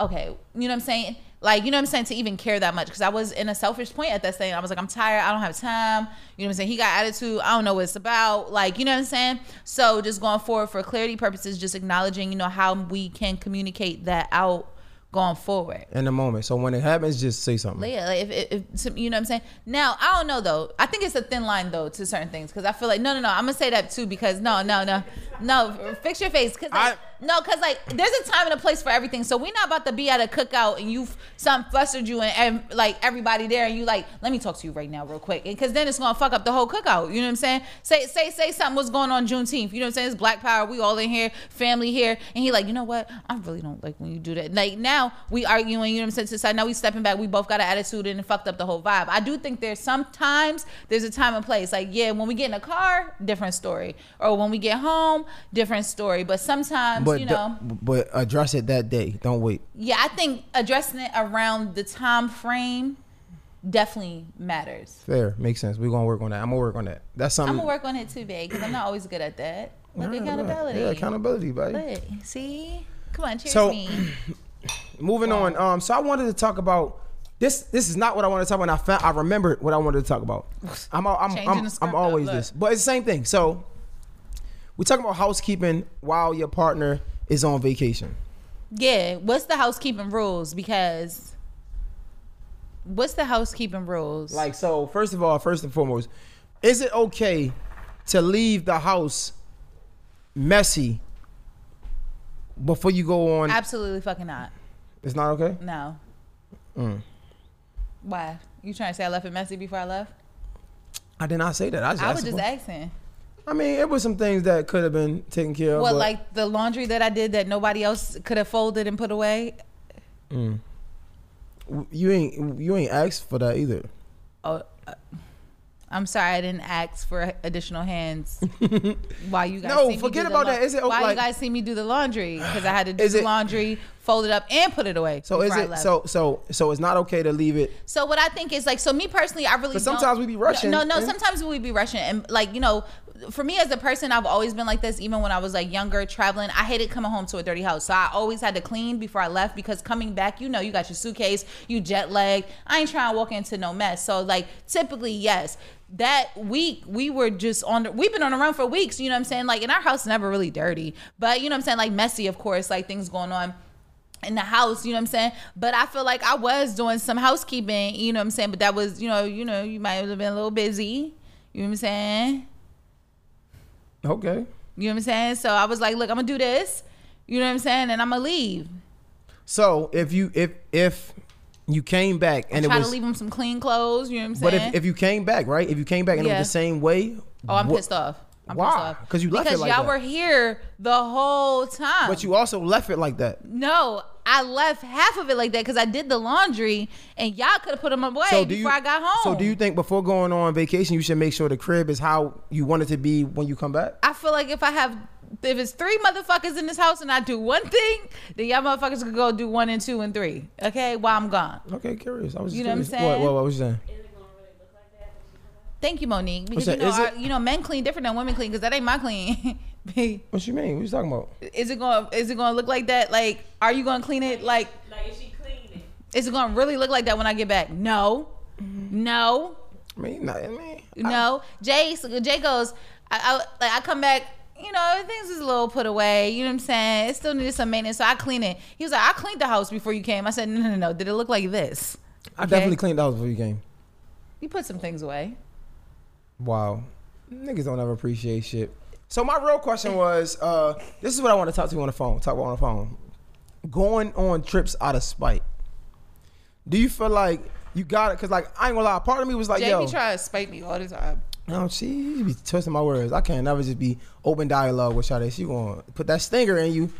okay, you know what I'm saying? Like, you know what I'm saying? To even care that much. Because I was in a selfish point at that stage. I was like, I'm tired. I don't have time. You know what I'm saying? He got attitude. I don't know what it's about. Like, you know what I'm saying? So just going forward for clarity purposes, just acknowledging, you know, how we can communicate that out going forward. in the moment. So when it happens, just say something. Yeah, like if, if, if you know what I'm saying. Now I don't know though. I think it's a thin line though to certain things because I feel like no, no, no. I'm gonna say that too because no, no, no, no. Fix your face because like, no, because like there's a time and a place for everything. So we're not about to be at a cookout and you something flustered you and, ev- like everybody there and you like let me talk to you right now real quick because then it's gonna fuck up the whole cookout. You know what I'm saying? Say say say something was going on Juneteenth. You know what I'm saying? It's Black Power. We all in here, family here, and he like you know what? I really don't like when you do that. Like now we arguing. You know what I'm saying? To side. Now we stepping back. We both got an attitude and it fucked up the whole vibe. I do think there's sometimes there's a time and place. Like yeah, when we get in a car, different story, or when we get home, different story. But sometimes But you the- know. but address it that day. Don't wait. Yeah, I think addressing it around the time frame definitely matters. Fair, makes sense. We're gonna work on that. I'm gonna work on that. That's something. I'm gonna work on it too, babe, because I'm not always good at that. Right, right. accountability. Yeah, accountability, buddy. Look, see, come on, cheers So- me. Moving on. Um, so I wanted to talk about this this is not what I wanted to talk about. And I found I remembered what I wanted to talk about. I'm I'm I'm, script I'm always look. this, but it's the same thing. So we're talking about housekeeping while your partner is on vacation. Yeah. What's the housekeeping rules? Because what's the housekeeping rules? Like so, first of all, first and foremost, is it okay to leave the house messy before you go on? absolutely fucking not. It's not okay. No. Mm. Why? You trying to say I left it messy before I left? I did not say that. I, just I was just asking. I mean, it was some things that could have been taken care of. But- like the laundry that I did that nobody else could have folded and put away? you ain't you ain't asked for that either. Oh, uh, I'm sorry, I didn't ask for additional hands. Why you guys? No, see me forget about that. Is it Why like- you guys see me do the laundry? Because I had to do the it- laundry, fold it up, and put it away. So is it so so so it's not okay to leave it? So what I think is like, so me personally, I really. sometimes we be rushing, No, no, and- sometimes we be rushing, and like you know, for me as a person, I've always been like this. Even when I was like younger, traveling, I hated coming home to a dirty house. So I always had to clean before I left because coming back, you know, you got your suitcase, you jet lagged. I ain't trying to walk into no mess. So like, typically, yes. That week we were just on the, we've been on the run for weeks, you know what I'm saying? Like in our house never really dirty. But you know what I'm saying? Like messy, of course, like things going on in the house, you know what I'm saying? But I feel like I was doing some housekeeping, you know what I'm saying? But that was, you know, you know, you might have been a little busy. You know what I'm saying? Okay. You know what I'm saying? So I was like, look, I'm gonna do this. You know what I'm saying? And I'm gonna leave. So if you if if you came back and Try it was to leave him some clean clothes. You know what I'm saying? but if, if you came back right if you came back and it was the same way oh, I'm what- pissed off. I'm Why? pissed off 'Cause you left it because like y'all that. were here the whole time. but you also left it like that no, I left half of it like that because I did the laundry, and y'all could have put them away so before you I got home. so do you think before going on vacation you should make sure the crib is how you want it to be when you come back I feel like if I have if it's three motherfuckers in this house and I do one thing, then y'all motherfuckers could go do one and two and three. Okay, while I'm gone. okay curious I was You know what I'm curious. what, what, what was you saying Thank you, Monique. Because you know, our, you know, men clean different than women clean because that ain't my clean. what you mean what you talking about is it going? to Is it going to look like that? Like, are you going to clean it? Like, Like if she cleaned it. is it going to really look like that when I get back? No, mm-hmm. no. I mean not, I mean No, Jay. Jay goes. I, I like. I come back. You know, things is a little put away. You know what I'm saying? It still needed some maintenance, so I clean it. He was like, "I cleaned the house before you came." I said, "No, no, no. no. Did it look like this?" I Okay. definitely cleaned the house before you came You put some things away. Wow. Niggas don't ever appreciate shit. So my real question was, uh, this is what I want to talk to you on the phone. Talk about on the phone. Going on trips out of spite. Do you feel like you got it? Cause like I ain't gonna lie, part of me was like, Jay yo, trying to spite me all the time. no, she be twisting my words. I can't never just be open dialogue with Sade. She gonna put that stinger in you.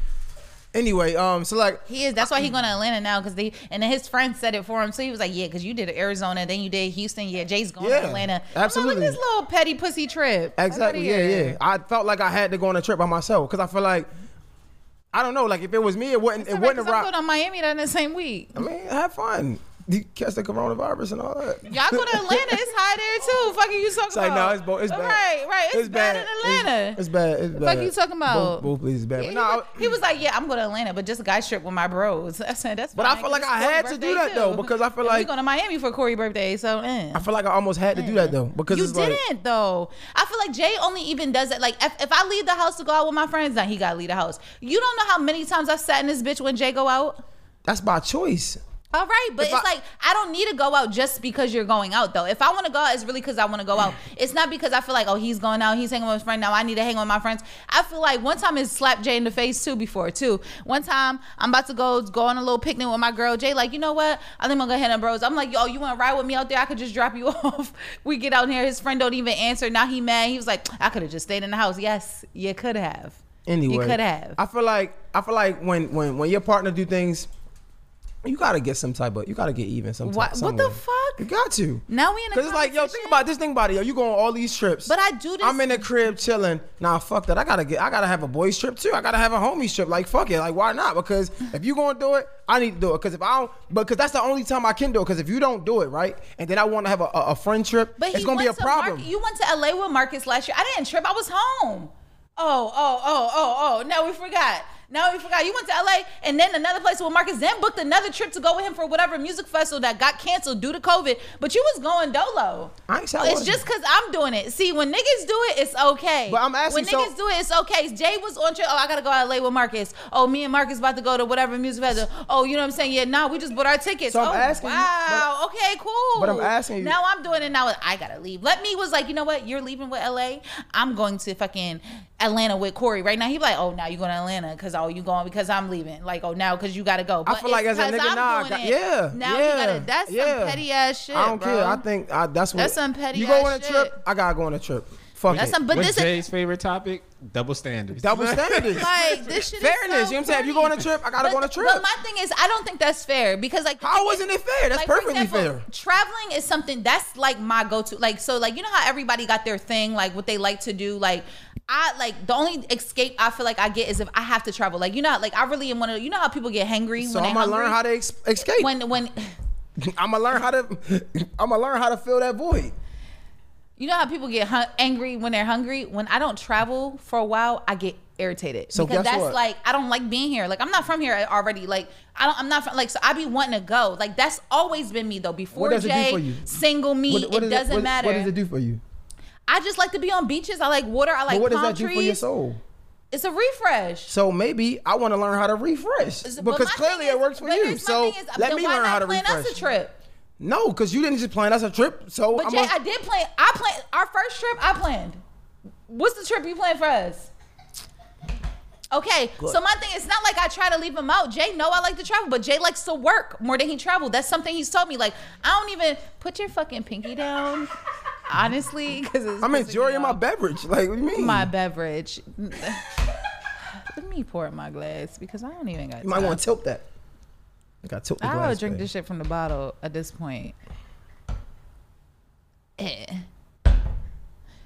Anyway, um, so like He is. That's why he's going to Atlanta now because they and then his friend said it for him. So he was like, "Yeah, because you did Arizona, then you did Houston. Yeah, Jay's going Yeah, to Atlanta. I'm like, absolutely. At this little petty pussy trip. Exactly, yeah, yeah. I felt like I had to go on a trip by myself because I feel like I don't know, like if it was me, it wouldn't, It's it right, wouldn't I'm going to Miami that in the same week. I mean, have fun. You catch the coronavirus and all that. Y'all go to Atlanta. It's high there too. Fuck you talking It's like, about? no, it's, it's bad. Right, right. It's, bad, in Atlanta. It's, it's bad. It's bad. fuck you talking about? Both, both places bad. Yeah, no, was, he was like, "Yeah, I'm going to Atlanta, but just a guy trip with my bros." I said, "That's." But I feel like I had to do that, though, because I feel And like- we going to Miami for Corey birthday, so eh. I feel like I almost had to do that though because you it's didn't though. I feel like Jay only even does it like if, if I leave the house to go out with my friends, then he gotta leave the house. You don't know how many times I've sat in this bitch when Jay go out. that's by choice. All right, but If it's I- like I don't need to go out just because you're going out though. If I want to go out, it's really because I want to go out. Mm. It's not because I feel like oh he's going out, he's hanging with his friend now. I need to hang with my friends. I feel like one time it slapped Jay in the face too before too. One time I'm about to go go on a little picnic with my girl Jay. Like you know what? I think I'm gonna go ahead and bros. I'm like yo, you want to ride with me out there? I could just drop you off. we get out here. His friend don't even answer. Now he mad. He was like I could have just stayed in the house. Yes, you could have. Anyway, you could have. I feel like I feel like when when when your partner do things, you gotta get some type of you gotta get even some. What- what the fuck? You got to. Now we in a Cause it's like, yo, think about this. thing about it, yo. You going all these trips, But I do this- I'm in the crib chilling. Nah, fuck that. I gotta get. I gotta have a boys trip too. I gotta have a homies trip. Like, fuck it. Like, why not? Because if you gonna do it, I need to do it. Cause if I don't, because that's the only time I can do it. Cause if you don't do it, right, and then I want to have a, a, a friend trip, But it's gonna be a problem. You went to LA with Marcus last year. I didn't trip. I was home. Oh, oh, oh, oh, oh. Now we forgot. Now we forgot. You went to LA and then another place with Marcus, then booked another trip to go with him for whatever music festival that got canceled due to COVID. But you was going dolo. I ain't It's just because I'm doing it. See, when niggas do it, it's okay. But I'm asking, When so- niggas do it, it's okay. Jay was on trip. Oh, I gotta go to LA with Marcus. Oh, me and Marcus about to go to whatever music festival. Oh, you know what I'm saying? Yeah, nah, we just bought our tickets. So I'm oh, asking you- wow. okay, cool. But I'm asking you- Now I'm doing it now. I gotta leave. Let me was like, you know what? You're leaving with LA. I'm going to fucking Atlanta with Corey right now. He be like, oh, now you're going to Atlanta because oh, you going because I'm leaving. Like, oh, now because you gotta go. I feel like as a nigga, I'm nah, got- yeah, Now yeah, you gotta. That's yeah. some petty ass shit. I don't bro. care. I think I, that's what. That's some petty ass shit. You go on a trip. I gotta go on a trip. Fuck That's it. some. But What's this is Jay's favorite topic? Double standards. Double standards. like this shit. Fairness. Is so you know what I'm saying? If you go on a trip, I gotta But- go on a trip. But my thing is, I don't think that's fair because like the How thing wasn't it fair? That's like, for perfectly example, fair. Traveling is something that's like my go-to. Like so, like you know how everybody got their thing, like what they like to do. Like I like the only escape I feel like I get is if I have to travel. Like you know, like I really am one of you know how people get hangry So when they I'm gonna hungry? learn how to ex- escape. when when I'm gonna learn how to. I'm gonna learn how to fill that void. You know how people get hun- angry when they're hungry. When I don't travel for a while, I get irritated So because guess that's what? like I don't like being here. Like I'm not from here already. Like I don't. I'm not from like so. I be wanting to go. Like that's always been me though. Before does it do Jay, for single me, What- what it does doesn't what- matter. What does it do for you? I just like to be on beaches. I like water. I like but what does palm that do trees. for your soul? It's a refresh. So maybe I want to learn how to refresh because clearly is- it works for you. So is, let me learn not how to plan refresh. us a trip. No, because you didn't just plan us a trip. So But I'm Jay, a, I did plan. I planned our first trip. I planned. What's the trip you planned for us? Okay, so my thing it's not like I try to leave him out. Jay know I like to travel, but Jay likes to work more than he traveled. That's something he's told me. Like I don't even put your fucking pinky down. Honestly, because I'm enjoying my beverage. Like what do you mean? my beverage. Let me pour in my glass because I don't even got. you might want to tilt that. I got tilt the I would drink this shit from the bottle at this point. Eh.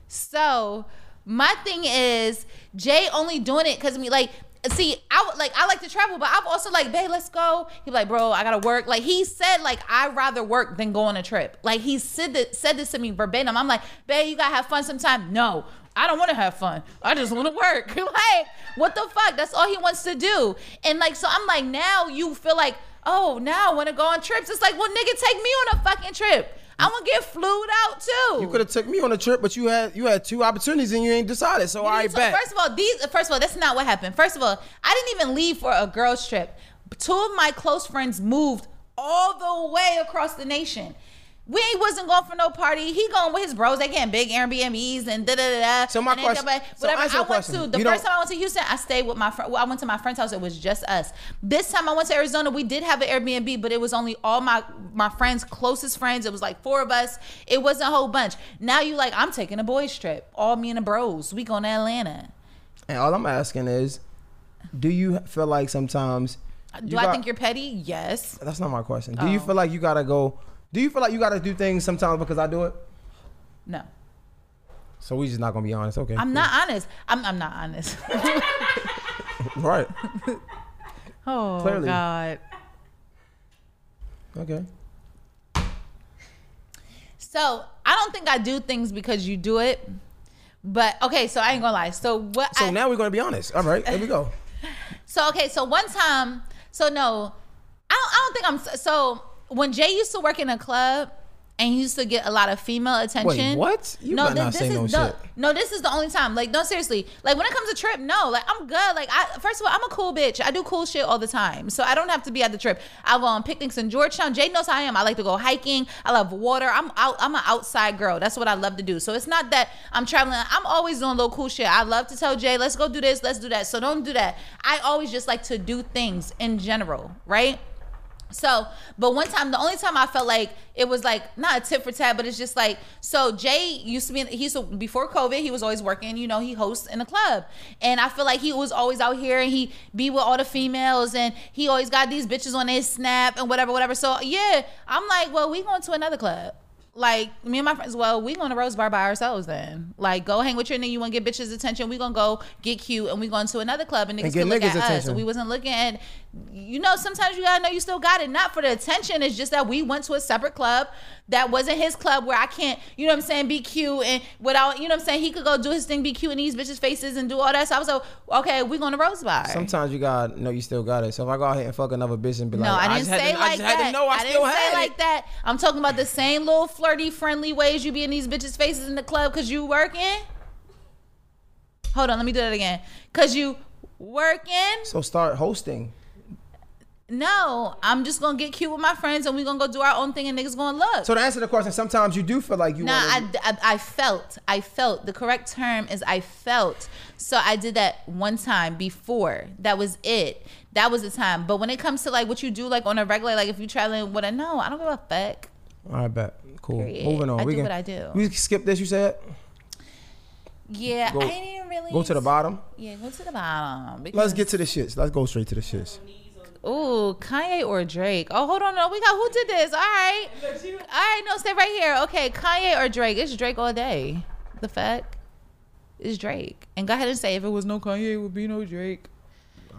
So my thing is Jay only doing it because of me like see I like I like to travel, but I've also like, babe, let's go. He like, bro, I gotta work. Like he said, like I'd rather work than go on a trip. Like he said that said this to me verbatim. I'm like, babe, you gotta have fun sometime. No. I don't want to have fun. I just want to work. like, what the fuck? That's all he wants to do. And like, so I'm like, now you feel like, oh, now I want to go on trips. It's like, well, nigga, take me on a fucking trip. I want to get flued out too. You could have took me on a trip, but you had you had two opportunities and you ain't decided. So I So bet. First of all, these first of all, that's not what happened. First of all, I didn't even leave for a girls trip. Two of my close friends moved all the way across the nation. We wasn't going for no party. He going with his bros. They getting big Airbnbs and da da da. So my question- so Whatever. answer I went question. to the You first time I went to Houston, I stayed with my friend. Well, I went to my friend's house. It was just us. This time I went to Arizona. We did have an Airbnb, but it was only all my my friends, closest friends. It was like four of us. It wasn't a whole bunch. Now you like I'm taking a boys trip. All me and the bros. We going to Atlanta. and all I'm asking is, do you feel like sometimes? Do I got- think you're petty? Yes. That's not my question. Do you Oh. feel like you gotta go? Do you feel like you gotta do things sometimes because I do it? No. So we just not gonna be honest. Okay. I'm cool. not honest. I'm I'm not honest. Right. oh Clearly. God. Okay. So I don't think I do things because you do it. But okay, so I ain't gonna lie. So what So I, now we're gonna be honest. All right. There we go. So okay, so one time, so no, I don't, I don't think I'm. So when Jay used to work in a club and he used to get a lot of female attention. what? You better not say is no no, shit. no. This is the only time. Like, no, seriously. Like when it comes to trip, no. Like I'm good. Like I, first of all, I'm a cool bitch. I do cool shit all the time, so I don't have to be at the trip. I go on picnics in Georgetown. Jay knows how I am. I like to go hiking. I love water. I'm out. I'm an outside girl. That's what I love to do. So it's not that I'm traveling. I'm always doing little cool shit. I love to tell Jay, let's go do this, let's do that. So don't do that. I always just like to do things in general, right? So, but one time, the only time I felt like it was like not a tip for tat, but it's just like so. Jay used to be, he used to before COVID, he was always working. You know, he hosts in a club, and I feel like he was always out here and he be with all the females, and he always got these bitches on his snap and whatever, whatever. So yeah, I'm like, well, we going to another club. Like me and my friends, well, we going to Rose Bar by ourselves then. Like, go hang with your nigga. You want to get bitches' attention? We gonna go get cute, and we going to another club, and niggas get can look niggas' at us. attention. So we wasn't looking at. You know, sometimes you gotta know you still got it, not for the attention. It's just that we went to a separate club that wasn't his club where I can't, you know what I'm saying, be cute and without, you know what I'm saying, he could go do his thing, be cute in these bitches' faces and do all that. So I was like, okay, we going to Rose Bar. Sometimes you gotta know you still got it. So if I go out here and fuck another bitch and be like, No, I didn't say to, like I just that. had to know I, didn't say like it. that. I'm talking about the same little flirty, friendly ways you be in these bitches' faces in the club because you working. Hold on, let me do that again. Cause you working. So start hosting. No, I'm just gonna get cute with my friends and we're gonna go do our own thing and niggas gonna look. So to answer the question, sometimes you do feel like you Nah, I, want I, I felt. I felt. The correct term is I felt. So I did that one time before. That was it. That was the time. But when it comes to like what you do, like on a regular, like if you traveling with a no, I don't give a fuck. All right, bet. Cool. Period. Moving on. I we do can, what I do. We skip this. You said Yeah, Go- I didn't really go to the bottom. Yeah, go to the bottom. Let's get to the shits. Let's go straight to the shits. Ooh, Kanye or Drake? Oh, hold on, no, we got who did this? All right, all right, no, stay right here. Okay, Kanye or Drake? It's Drake all day. The fuck, it's Drake. And go ahead and say if it was no Kanye, it would be no Drake.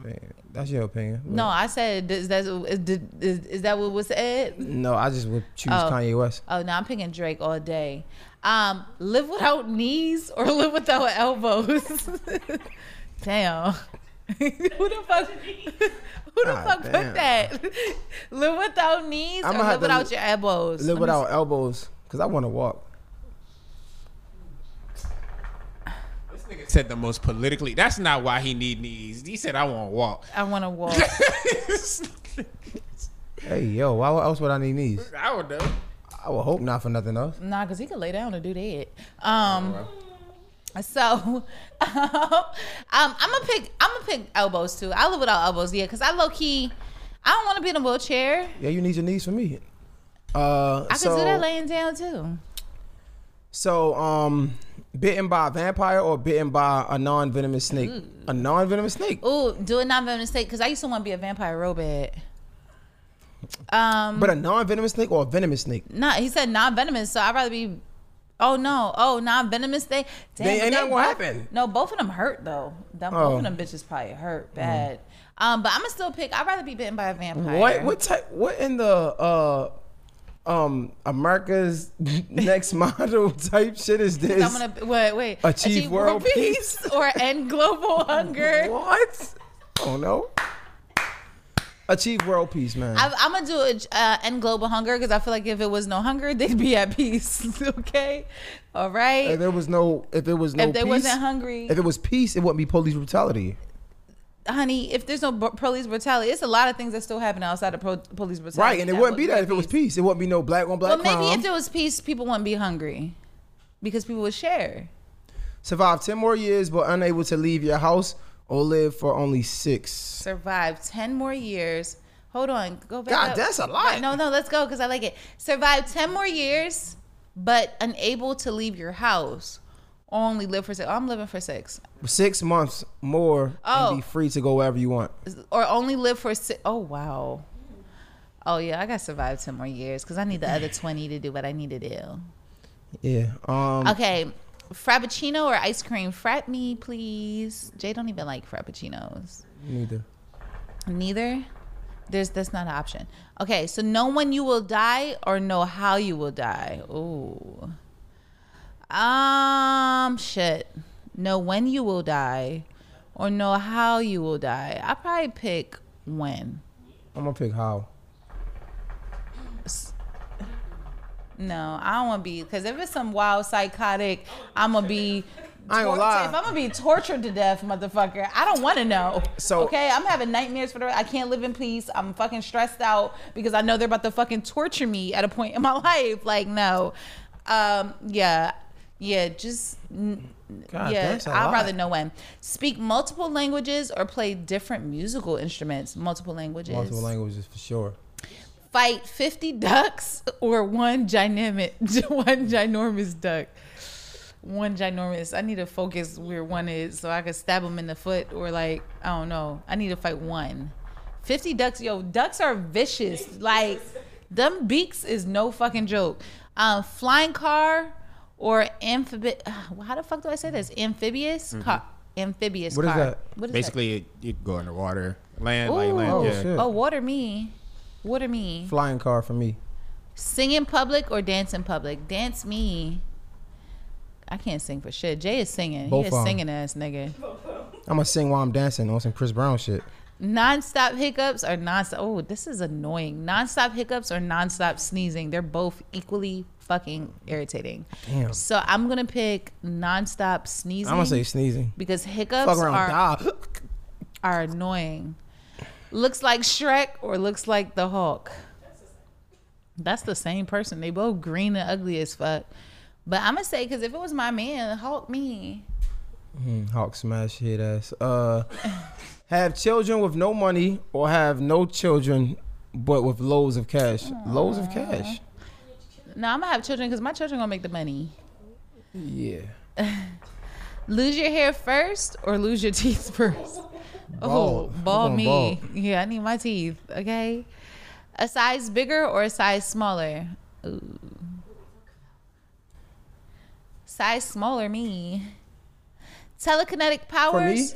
Man, that's your opinion. No, I said is that is, is, is that what was said? No, I just would choose Oh. Kanye West. Oh no, I'm picking Drake all day. Um, live without knees or live without elbows. Damn. who the fuck? Who the God fuck damn. put that? live without knees I'ma or live without li- your elbows. Live Let me without elbows, cause I want to walk. This nigga said the most politically. That's not why he need knees. He said, "I want to walk." I want to walk. Hey, yo, why else would I need knees? I would know. I would hope not for nothing else. nah, cause he could lay down and do that. Um. So, um, I'm gonna pick. I'm gonna pick elbows too. I live without elbows, yeah, cause I low key. I don't want to be in a wheelchair. Yeah, you need your knees for me. Uh, I could so, do that laying down too. so, um, bitten by a vampire or bitten by a non-venomous snake? A non-venomous snake, Ooh, do a non-venomous snake because I used to want to be a vampire real bad. Um, but a non-venomous snake or a venomous snake? not he said non-venomous, so I'd rather be. Oh no! Oh, non-venomous thing. Damn, They- ain't nothing gonna happen. No, both of them hurt though. Them, Oh. Both of them bitches probably hurt bad. Um, but I'm gonna still pick. I'd rather be bitten by a vampire. What? What type? What in the uh, um, America's Next Model type shit is this? I'm gonna wait. Wait. Achieve world peace. or end global hunger. What? Oh no. Achieve world peace, man. I, I'm gonna do it uh, end global hunger because I feel like if it was no hunger, they'd be at peace. okay, all right. if there was no, if it was no, if they peace, wasn't hungry, if it was peace, it wouldn't be police brutality. honey, if there's no police brutality, it's a lot of things that still happen outside of pro- police brutality. Right, and it wouldn't be that if it was peace. It wouldn't be no black on black Well, maybe crime. if it was peace, people wouldn't be hungry because people would share. Survive ten more years, but unable to leave your house, or live for only six. Survive ten more years. Hold on, go back. God, up. that's a lot. No, no, let's go because I like it. Survive ten more years, but unable to leave your house. Only live for six. Oh, I'm living for six. Six months more Oh. and be free to go wherever you want. or only live for six. Oh wow. Oh yeah, I got to survive ten more years because I need the other twenty to do what I need to do. Yeah. Um. Okay, frappuccino or ice cream? Frap me, please. Jay don't even like frappuccinos. Neither. Neither. There's that's not an option. Okay, so know when you will die or know how you will die. Ooh. Um, shit. Know when you will die or know how you will die. I probably pick when. I'm gonna pick how. No, I don't want to be because if it's some wild psychotic, I'm gonna be. I ain't gonna lie. If I'm gonna be tortured to death, motherfucker, I don't want to know. So- okay, I'm having nightmares for the. I can't live in peace. I'm fucking stressed out because I know they're about to fucking torture me at a point in my life. Like no, um, yeah, yeah, just. n- God, yeah, I'd rather know when. Speak multiple languages or play different musical instruments. Multiple languages. Multiple languages for sure. Fight 50 ducks or one ginormous one ginormous duck one ginormous i need to focus where one is so i can stab them in the foot or like i don't know i need to fight one 50 ducks yo ducks are vicious like them beaks is no fucking joke Um, flying car or amphibious. How the fuck do I say this? Amphibious car. Amphibious What is car. that? What is Basically, it, you go underwater, land, that? like land. Oh, yeah. shit. Oh, water me. Water me. Flying car for me. Sing in public or dance in public? Dance me. I can't sing for shit. Jay is singing. Both he is singing ass nigga. I'm gonna sing while I'm dancing on some Chris Brown shit. Non-stop hiccups or non-stop. Oh, this is annoying. Non-stop hiccups or non-stop sneezing. They're both equally fucking irritating. Damn. So I'm gonna pick non-stop sneezing. I'm gonna say sneezing. because hiccups Fuck around, are are annoying. Looks like Shrek or looks like the Hulk. That's the same person. They both green and ugly as fuck. But I'm gonna say because if it was my man, Hulk me. Mm, Hulk smash hit ass. Uh, have children with no money or have no children but with loads of cash. Loads of cash. No, I'm gonna have children because my children gonna make the money. Yeah. Lose your hair first or lose your teeth first? Oh, Bald. bald me. bald. Yeah, I need my teeth. Okay. A size bigger or a size smaller? Ooh. Size smaller me. Telekinetic powers.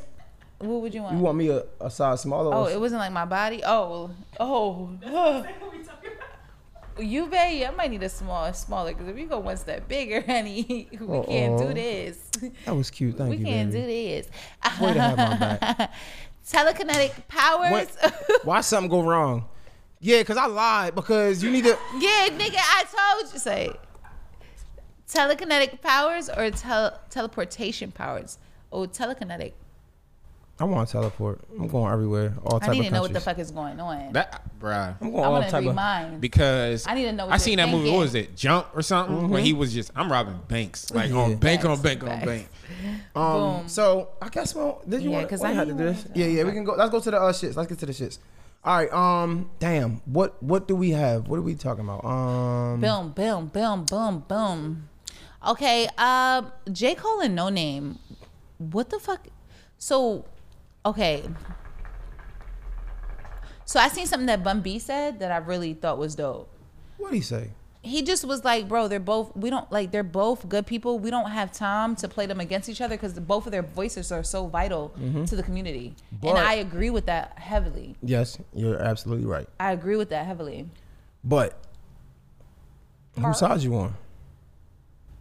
What would you want? You want me a, a size smaller? oh, it wasn't like my body. Oh, oh. You bet I might need a small, smaller because if you go one step bigger, honey, we can't do this. that was cute. Thank we you, can't baby. do this. Way to have my back. Telekinetic powers. Why something go wrong? Yeah, cause I lied because you need to. yeah, nigga, I told you. Say telekinetic powers or tel- teleportation powers. Oh, telekinetic. I want to teleport. I'm going everywhere. All type I need of to know what the countries. fuck is going on. That, bruh. I'm going I all want to type read of. mine. Because I need to know what I you're seen that movie. thinking. What was it? Jump or something? Where he was just I'm robbing banks, like Yeah. on bank on Facts, bank on facts. bank. Um. Boom. So I guess well, did you Yeah, want? 'cause we I had to do this. of Yeah, yeah. We can go. Let's go to the uh, shits. Let's get to the shits. All right. Um. Damn. What What do we have? What are we talking about? Um. Boom, boom, boom, boom, boom. Okay, um, J. Cole and Noname. What the fuck? So, okay. So I seen something that Bun B said that I really thought was dope. What do he say? He just was like, bro, they're both we don't like they're both good people. We don't have time to play them against each other because both of their voices are so vital mm-hmm. to the community. and I agree with that heavily. Yes, you're absolutely right. I agree with that heavily. But whose side you on?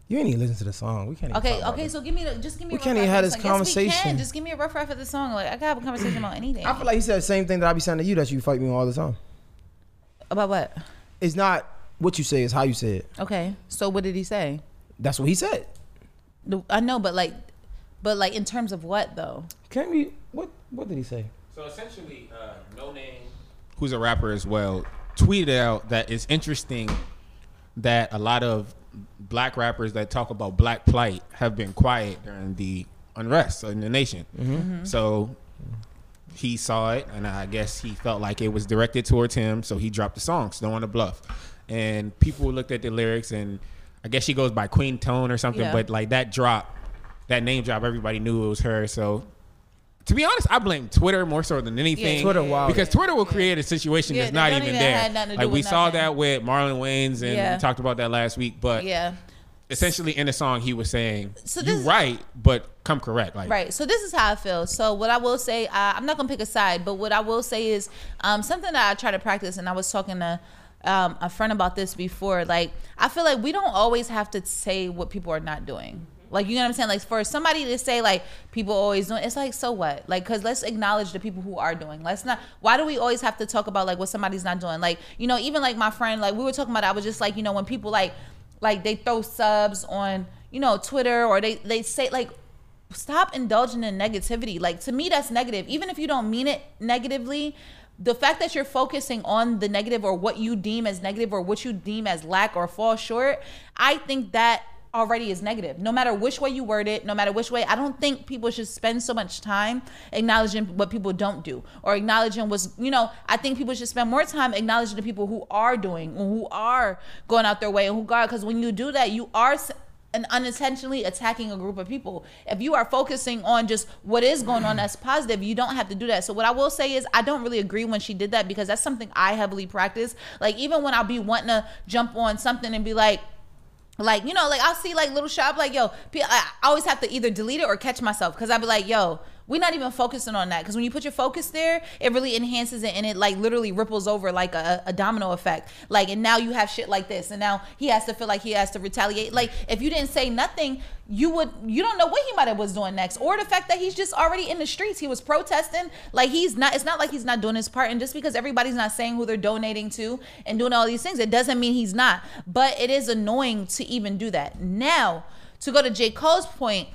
You ain't even listen to the song. We can't. Even Okay, talk about okay, this. so give me the just give me. We a can't rough even have this the song. Yes, we can. conversation. Just give me a rough draft of the song. Like I can have a conversation about anything. I feel like he said the same thing that I be saying to you that you fight me all the time. about what? It's not what you say; it's how you say it. Okay, so what did he say? That's what he said. The- I know, but like, but like in terms of what though? Can we? What What did he say? So essentially, uh, Noname, who's a rapper as well, tweeted out that it's interesting that a lot of black rappers that talk about black plight have been quiet during the unrest in the nation. Mm-hmm. Mm-hmm. So he saw it, and I guess he felt like it was directed towards him, so he dropped the song "Snow on the Bluff," and people looked at the lyrics, and I guess she goes by Queen Tone or something, Yeah. but like that drop, that name drop, everybody knew it was her. So to be honest, I blame Twitter more so than anything. Twitter wild. because Twitter will create a situation Yeah, that's not even there. had nothing to Like we saw nothing. that with Marlon Wayans, and Yeah. we talked about that last week. But Yeah. essentially, in the song, he was saying, So "You this- right, but come correct." Like Right. So this is how I feel. So what I will say, uh, I'm not gonna pick a side, but what I will say is um, something that I try to practice, and I was talking to um, a friend about this before. Like I feel like we don't always have to say what people are not doing. Like you know what I'm saying? Like for somebody to say like people always doing, it's like so what? Like because let's acknowledge the people who are doing. Let's not. Why do we always have to talk about like what somebody's not doing? Like you know, even like my friend, like we were talking about. I was just like you know when people like like they throw subs on you know Twitter or they they say like stop indulging in negativity. Like to me, that's negative. Even if you don't mean it negatively, the fact that you're focusing on the negative or what you deem as negative or what you deem as lack or fall short, I think that already is negative. No matter which way you word it, no matter which way, I don't think people should spend so much time acknowledging what people don't do or acknowledging what's, you know, I think people should spend more time acknowledging the people who are doing, who are going out their way and who God, because when you do that, you are and unintentionally attacking a group of people. If you are focusing on just what is going on that's positive, you don't have to do that. So what I will say is I don't really agree when she did that because that's something I heavily practice. Like even when I'll be wanting to jump on something and be like, like you know like i'll see like little shop like yo i always have to either delete it or catch myself because i'd be like yo we're not even focusing on that because when you put your focus there it really enhances it and it like literally ripples over like a, a domino effect. Like and now you have shit like this and now he has to feel like he has to retaliate. Like if you didn't say nothing you would you don't know what he might have was doing next or the fact that he's just already in the streets. He was protesting. Like he's not it's not like he's not doing his part and just because everybody's not saying who they're donating to and doing all these things it doesn't mean he's not. But it is annoying to even do that. Now to go to j. Cole's point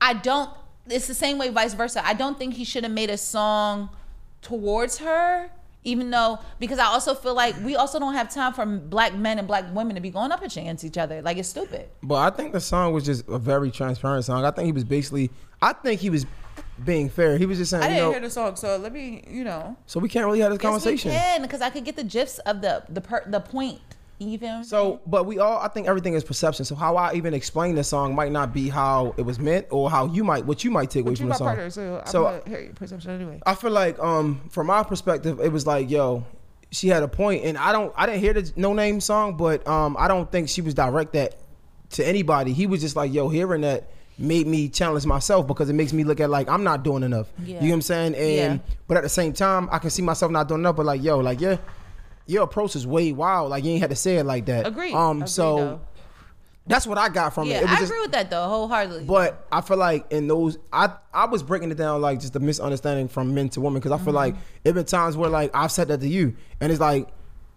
i don't it's the same way vice versa i don't think he should have made a song towards her even though because i also feel like we also don't have time for black men and black women to be going up against each other like it's stupid But I think the song was just a very transparent song. I think he was basically, I think he was being fair. He was just saying, i you didn't know, hear the song so let me you know so we can't really have this conversation. Yes, we can because I could get the gifs of the the per, the point. Me? So, but we all, I think everything is perception. So how I even explain the song might not be how it was meant or how you might, what you might take away from the song. partner, so So- gonna hear your perception anyway. I feel like, um, from my perspective, it was like, yo, she had a point, and I don't, I didn't hear the Noname song, but um, I don't think she was direct that to anybody. He was just like, yo, hearing that made me challenge myself because it makes me look at like I'm not doing enough. Yeah. You know what I'm saying? And Yeah. but at the same time, I can see myself not doing enough. But like, yo, like yeah. Your approach is way wild. Like you ain't had to say it like that. Agree. Um. Agreed, so though. that's what I got from Yeah, it. It was I just, agree with that though wholeheartedly. but I feel like in those, I I was breaking it down like just the misunderstanding from men to women because I feel Mm-hmm. like it been times where like I've said that to you and it's like,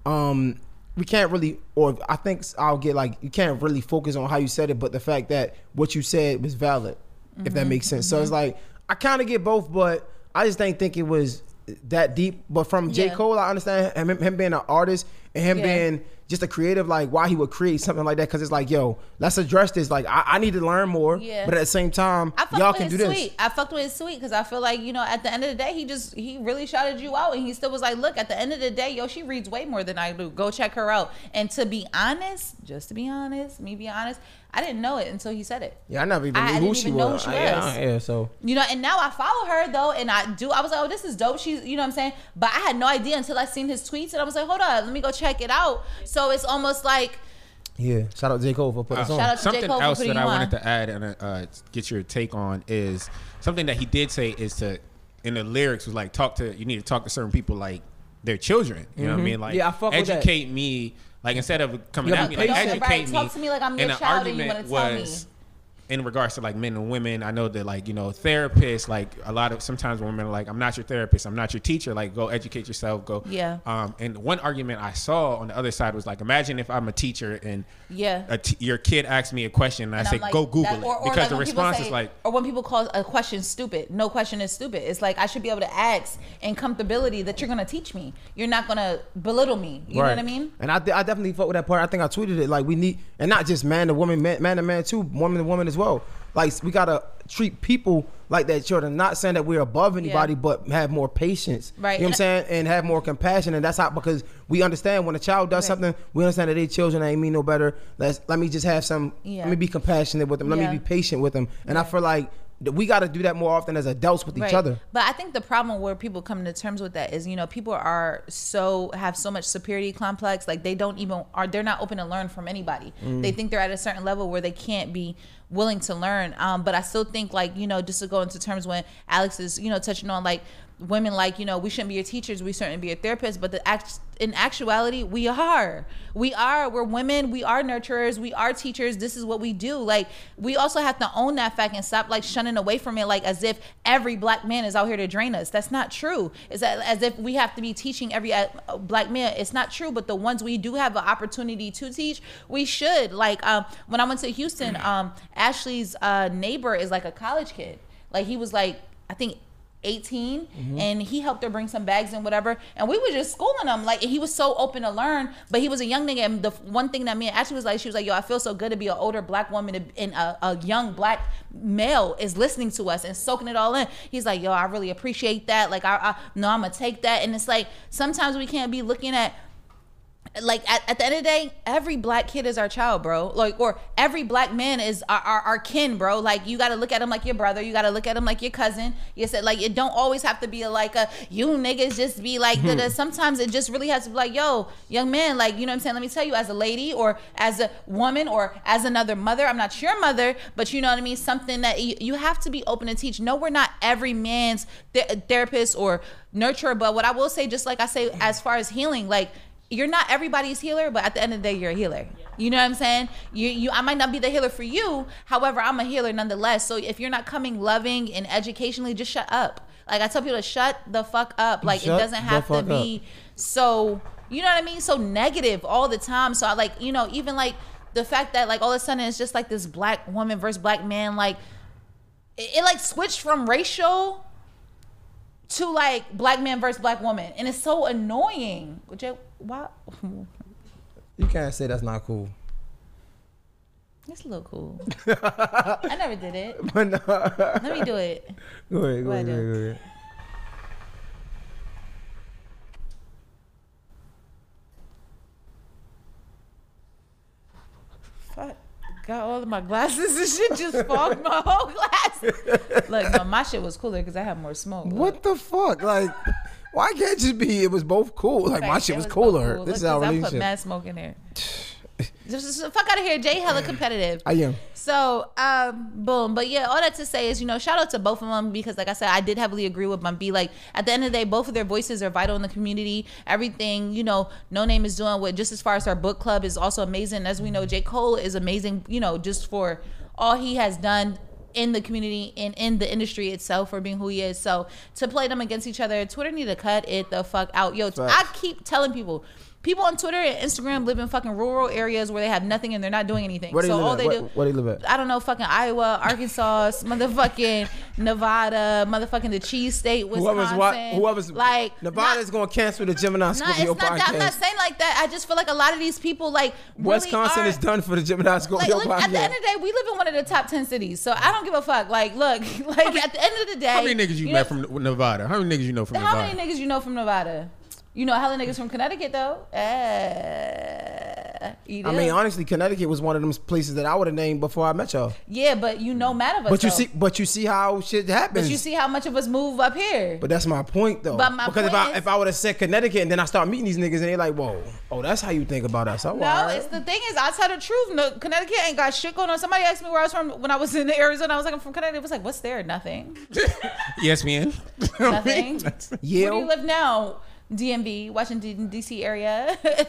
um, we can't really, or I think I'll get like you can't really focus on how you said it, but the fact that what you said was valid, if that Mm-hmm. makes sense. So it's like I kind of get both, but I just didn't think it was that deep. But from J Yeah. Cole, I understand him, him being an artist him Yeah. being just a creative, like why he would create something like that. Because it's like, yo, let's address this. Like I, I need to learn more, Yeah. but at the same time, I y'all can do his this. I fucked with his sweet because I feel like you know at the end of the day he just he really shouted you out and he still was like, look, at the end of the day, yo, she reads way more than I do. Go check her out. And to be honest, just to be honest, me be honest, I didn't know it until he said it. Yeah, I never even I knew who she was. who she yeah, was. yeah, so You know, and now I follow her though, and I do. I was like, oh, this is dope. She's, you know what I'm saying? But I had no idea until I seen his tweets, and I was like, hold on, let me go check it out. So it's almost like, yeah. Shout out J Cole for putting us on. Shout out to J. something Cole else putting that I you wanted to add and uh, get your take on is something that he did say is to in the lyrics was like talk to you need to talk to certain people like their children. You know what I mean? Like Mm-hmm. Yeah, I fuck with that. educate me. Like instead of coming You at me, like educate Right, me. talk to me like I'm your and child and you wanna tell me. Was in regards to like men and women, I know that like you know therapists, like a lot of sometimes women are like, I'm not your therapist, I'm not your teacher. Like go educate yourself, go. Yeah. Um, and one argument I saw on the other side was like, imagine if I'm a teacher and Yeah. a t- your kid asks me a question and, I and say I'm like, go Google that- it or- or because like the response say- is like. or when people call a question stupid. No question is stupid. It's like I should be able to ask and comfortability that you're gonna teach me. You're not gonna belittle me. You know what I mean? And I, I definitely fuck with that part. I think I tweeted it like we need, and not just man to woman, man, man to man too, woman to woman as well. Like we gotta treat people like that children. Not saying that we're above anybody, Yeah. but have more patience. Right. You know what I'm saying? And have more compassion. And that's how because we understand when a child does Right. something, we understand that they children ain't mean no better. Let's let me just have some. Yeah. Let me be compassionate with them. Let Yeah. me be patient with them. And I feel like we got to do that more often as adults with each Right. other. But I think the problem where people come to terms with that is, you know, people are so have so much superiority complex, like they don't even are they're not open to learn from anybody. Mm. They think they're at a certain level where they can't be willing to learn. Um, but I still think like, you know, just to go into terms when Alex is, you know, touching on like women like, you know, we shouldn't be your teachers, we shouldn't be your therapists, but the act in actuality, we are. We are. We're women. We are nurturers. We are teachers. This is what we do. Like we also have to own that fact and stop like shunning away from it, like as if every black man is out here to drain us. That's not true. It's as if we have to be teaching every uh, black man. It's not true. But the ones we do have an opportunity to teach, we should. Like um, when I went to Houston, um, Ashley's uh, neighbor is like a college kid. Like he was like I think 18 mm-hmm. and he helped her bring some bags and whatever and we were just schooling him. Like he was so open to learn but he was a young nigga and the one thing that me and Ashley was like she was like yo I feel so good to be an older black woman and a, a young black male is listening to us and soaking it all in. He's like yo I really appreciate that. Like I, I no I'm gonna take that. And it's like sometimes we can't be looking at like at, at the end of the day, every black kid is our child, bro. Like, or every black man is our, our, our kin, bro. Like, you got to look at him like your brother. You got to look at him like your cousin. You said like it don't always have to be a, like a you niggas just be like. da-da. Hmm. Sometimes it just really has to be like, yo, young man, like you know what I'm saying. Let me tell you, as a lady or as a woman or as another mother, I'm not your mother, but you know what I mean. Something that you, you have to be open to teach. No, we're not every man's th- therapist or nurturer, but what I will say, just like I say, as far as healing, like you're not everybody's healer, but at the end of the day, you're a healer. You know what I'm saying? You, you, I might not be the healer for you. However, I'm a healer nonetheless. So if you're not coming loving and educationally, just shut up. Like I tell people to shut the fuck up. Like Shut it doesn't have to be so. You know what I mean? So negative all the time. So I like, you know, even like the fact that like all of a sudden it's just like this black woman versus black man. Like it, it like switched from racial to like black man versus black woman, and it's so annoying. Would you why? You can't say that's not cool. It's a little cool. I never did it. But no. Let me do it. Go ahead, go ahead, go ahead, go ahead. Fuck. Got all of my glasses and shit just fogged my whole glass. Look, no, my shit was cooler because I had more smoke. What the fuck? Like, why can't it just be? It was both cool. Like my shit it was both cooler. cool. This is Look, our 'cause I put relationship. mad smoke in there. Just, just fuck out of here, Jay. Hella competitive. I am. So, um, boom. But yeah, all that to say is, you know, shout out to both of them because, like I said, I did heavily agree with my B. Like at the end of the day, both of their voices are vital in the community. Everything, you know, Noname is doing with just as far as our book club is also amazing. As we know, J. Cole is amazing, you know, just for all he has done in the community and in the industry itself for being who he is. So to play them against each other, Twitter need to cut it the fuck out. Yo, I keep telling people. People on Twitter and Instagram live in fucking rural areas where they have nothing and they're not doing anything. Where so all at? they Where- do, where they live at? I don't know, fucking Iowa, Arkansas, motherfucking Nevada, motherfucking the cheese state, Wisconsin. Whoever's what? Whoever's like Nevada's not, gonna cancel the Gemini Nah, Scorpio it's not that. I'm not saying like that. I just feel like a lot of these people like really Wisconsin are, is done for the Gemini Like, look, podcast. at the end of the day, we live in one of the top ten cities, so I don't give a fuck. Like, look, like at the end of the day, How many niggas you, know- met from Nevada? How many niggas you know from Nevada? How Nevada? many niggas you know from Nevada? You know hella niggas from Connecticut though. Uh, you I do? mean, honestly, Connecticut was one of them places that I would have named before I met y'all. yeah, but you know mad of us. But you though. see, but you see how shit happens. but you see how much of us move up here. But that's my point, though. But my because if I is- if I would have said Connecticut and then I start meeting these niggas and they like, whoa, oh, that's how you think about us. Oh, No, alright. it's the thing is, I tell the truth. No, Connecticut ain't got shit going on. Somebody asked me where I was from when I was in Arizona. I was like, I'm from Connecticut. It was like, what's there? Nothing. ESPN. Nothing. Where do you live now? DMV, Washington D.C. area.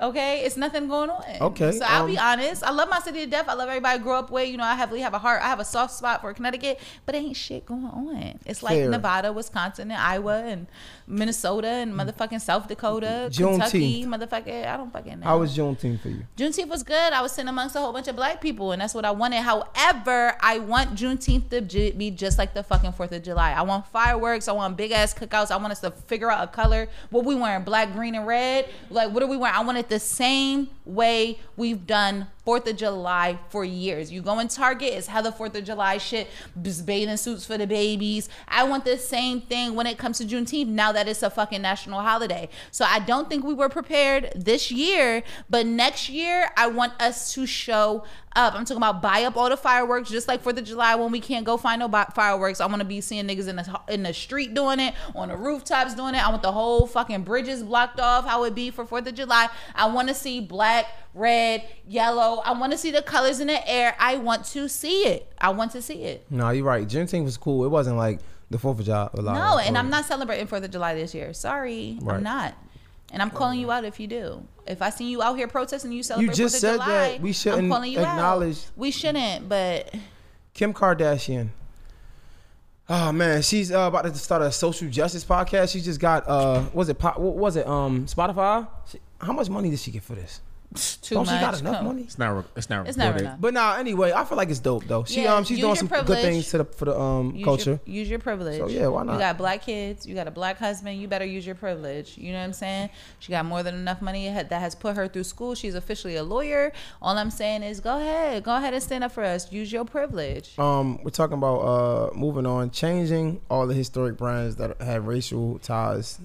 okay, it's nothing going on. Okay, so I'll be um, honest. I love my city to death. I love everybody I grew up with. You know, I heavily have a heart. I have a soft spot for Connecticut, but ain't shit going on. It's like Fair. Nevada, Wisconsin, and Iowa, and Minnesota, and motherfucking South Dakota, Juneteenth. Kentucky, motherfucker. I don't fucking know. How was Juneteenth for you? Juneteenth was good. I was sitting amongst a whole bunch of black people, and that's what I wanted. However, I want Juneteenth to be just like the fucking Fourth of July. I want fireworks. I want big ass cookouts. I want us to figure out a color. What we wearing? Black, green, and red. Like what are we wearing? I want it the same way we've done Fourth of July for years. You go in Target, it's hella Fourth of July shit, bathing suits for the babies. I want the same thing when it comes to Juneteenth. Now that it's a fucking national holiday, so I don't think we were prepared this year. But next year, I want us to show up. I'm talking about buy up all the fireworks, just like Fourth of July when we can't go find no fireworks. I want to be seeing niggas in the in the street doing it, on the rooftops doing it. I want the whole fucking bridges blocked off. How it be for Fourth of July? I want to see black, red, yellow. I want to see the colors in the air. I want to see it. I want to see it. No, you're right. Juneteenth was cool. It wasn't like the Fourth of July. No, and I'm not celebrating Fourth of July this year. Sorry, Right. I'm not. And I'm calling you out if you do. If I see you out here protesting, you celebrate just Fourth of said July. that we shouldn't I'm calling you acknowledge- Out. We shouldn't, but Kim Kardashian. Oh man, she's uh, about to start a social justice podcast. She just got uh, was it po- what was it um Spotify? How much money did she get for this? Too Don't much. she got enough Come. money? It's not. re- It's not. It's never recorded. enough. But now, anyway, I feel like it's dope though. She Yeah, um she's use doing your some privilege. good things to the for the um Use culture. Your, use your privilege. So, yeah, why not? You got black kids. You got a black husband. You better use your privilege. You know what I'm saying? She got more than enough money that has put her through school. She's officially a lawyer. All I'm saying is, go ahead, go ahead and stand up for us. Use your privilege. Um, we're talking about uh moving on, changing all the historic brands that have racial ties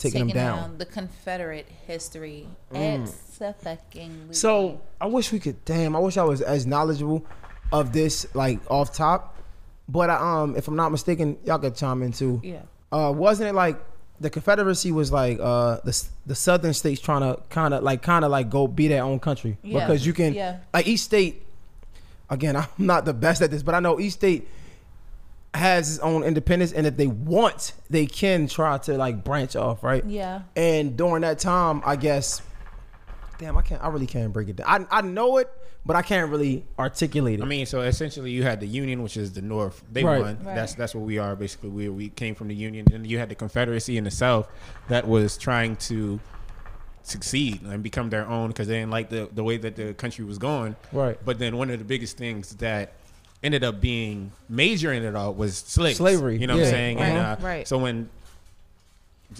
taking, them down. the Confederate history. Mm. It's a fucking. So I wish we could. Damn, I wish I was as knowledgeable of this like off top. But I, um, if I'm not mistaken, y'all could chime in too. Yeah. Uh, wasn't it like the Confederacy was like uh the the southern states trying to kind of like kind of like go be their own country Yeah. because you can Yeah. like each state. Again, I'm not the best at this, but I know each state has its own independence, and if they want, they can try to like branch off, right? Yeah. And during that time, I guess, damn, I can't. I really can't break it down. I I know it, but I can't really articulate it. I mean, so essentially, you had the Union, which is the North. They Right. won. Right. That's that's what we are basically. We we came from the Union, and you had the Confederacy in the South that was trying to succeed and become their own because they didn't like the the way that the country was going. Right. But then one of the biggest things that ended up being major in it all was slaves. Slavery, You know what. I'm saying? And Right, uh, right. so when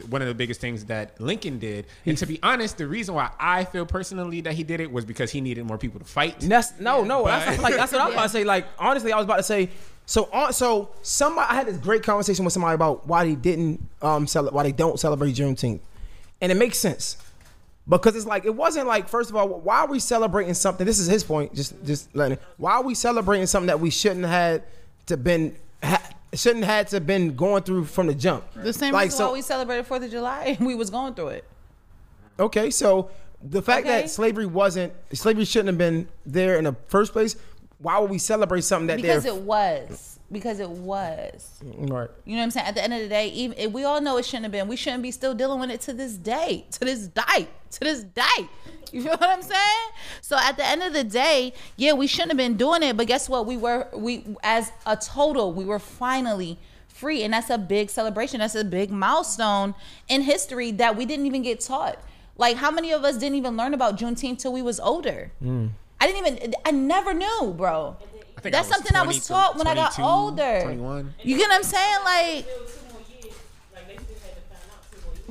one of the biggest things that Lincoln did, and to be honest, the reason why I feel personally that he did it was because he needed more people to fight. And That's no, no. That's like that's what I was about to say. Like honestly, I was about to say. So on, so somebody, I had this great conversation with somebody about why they didn't um cel- why they don't celebrate Juneteenth, and it makes sense because it's like it wasn't like first of all, why are we celebrating something? This is his point. Just just letting. it- Why are we celebrating something that we shouldn't had to been ha, shouldn't had to been going through from the jump? The same like reason so. why we celebrated Fourth of July and we was going through it. Okay, so the fact Okay. that slavery wasn't slavery shouldn't have been there in the first place. Why would we celebrate something that Because it was. Because it was. right? You know what I'm saying? At the end of the day, even if we all know it shouldn't have been. We shouldn't be still dealing with it to this day. To this day. To this day. You feel what I'm saying? So at the end of the day, yeah, we shouldn't have been doing it. But guess what? We were we as a total, we were finally free. And that's a big celebration. That's a big milestone in history that we didn't even get taught. Like how many of us didn't even learn about Juneteenth till we was older? Mm. I didn't even I never knew, bro. That's I something I was taught when I got older. 21. You get what I'm saying? Like,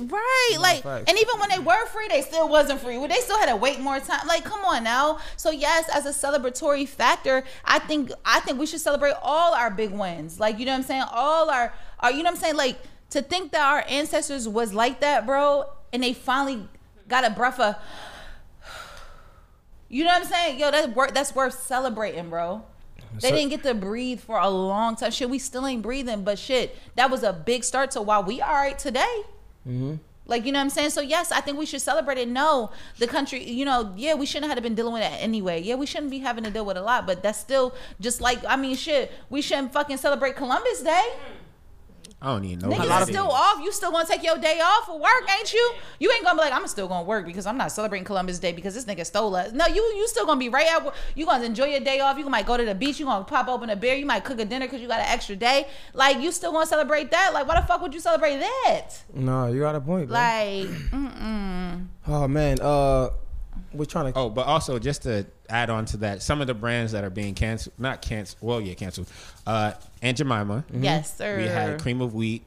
right? Like, facts. and even when they were free, they still wasn't free. Well, They still had to wait more time. Like, come on now. So yes, as a celebratory factor, I think I think we should celebrate all our big wins. Like, you know what I'm saying? All our, our, you know what I'm saying? Like, to think that our ancestors was like that, bro, and they finally got a breath of. You know what I'm saying? Yo, that's worth that's worth celebrating, bro. They didn't get to breathe for a long time. Shit, we still ain't breathing, but shit, that was a big start to why we all right today. Mm-hmm. Like, you know what I'm saying? So, yes, I think we should celebrate it. No, the country, you know, yeah, we shouldn't have been dealing with it anyway. Yeah, we shouldn't be having to deal with a lot, but that's still just like, I mean, shit, we shouldn't fucking celebrate Columbus Day. Mm. I don't even know. Niggas what is that still is. off. You still gonna take your day off for work, ain't you? You ain't gonna be like, I'm still gonna work because I'm not celebrating Columbus Day because this nigga stole us. No, you you still gonna be right at work. You gonna enjoy your day off. You might go to the beach. You gonna pop open a beer. You might cook a dinner because you got an extra day. Like you still gonna celebrate that? Like why the fuck would you celebrate that? No, you got a point. bro. Like, mm-mm. oh man, uh, we're trying to. Oh, but also just to add on to that, some of the brands that are being canceled, not canceled, well, yeah, canceled. Uh, Aunt Jemima. Mm-hmm. yes, sir. We had cream of wheat,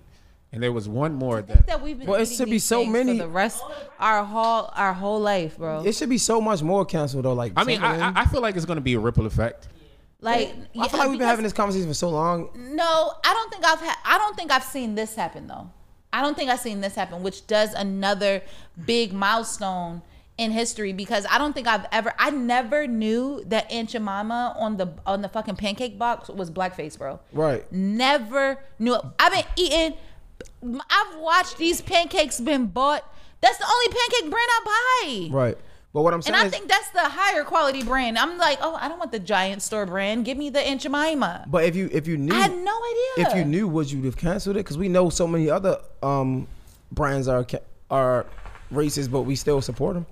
and there was one more that. that we've been Well, it should be so many- for the rest our whole our whole life, bro. It should be so much more canceled though. Like I mean, I, I- I feel like it's going to be a ripple effect. like, I feel like we've been having this conversation for so long. No, I don't think I've had. I don't think I've seen this happen though. I don't think I've seen this happen, which does another big milestone in history because I don't think I've ever. I never knew that Aunt Jemima on the on the fucking pancake box was blackface, bro. Right. Never knew. It. I've been eating. I've watched these pancakes been bought. That's the only pancake brand I buy. Right. But what I'm saying, And I is, think that's the higher quality brand. I'm like, oh, I don't want the giant store brand. Give me the Aunt Jemima. but if you if you knew, I had no idea. if you knew, would you have canceled it? Because we know so many other um brands are ca- are racist, but we still support them.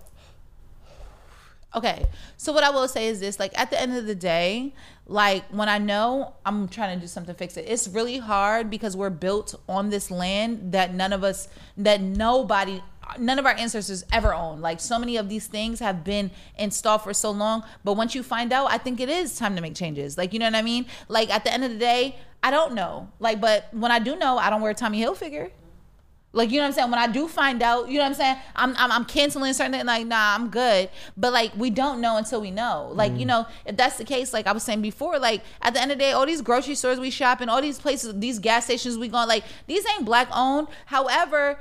Okay. So what I will say is this, like at the end of the day, like when I know I'm trying to do something to fix it, it's really hard because we're built on this land that none of us that nobody none of our ancestors ever owned. Like so many of these things have been installed for so long, but once you find out, I think it is time to make changes. Like you know what I mean? Like at the end of the day, I don't know. Like but when I do know, I don't wear Tommy Hilfiger. Like you know what I'm saying? When I do find out, you know what I'm saying? I'm I'm, I'm canceling certain things. Like nah, I'm good. But like we don't know until we know. Like you mm. know, if that's the case, like I was saying before, like at the end of the day, all these grocery stores we shop in, all these places, these gas stations we go, like these ain't black owned. However,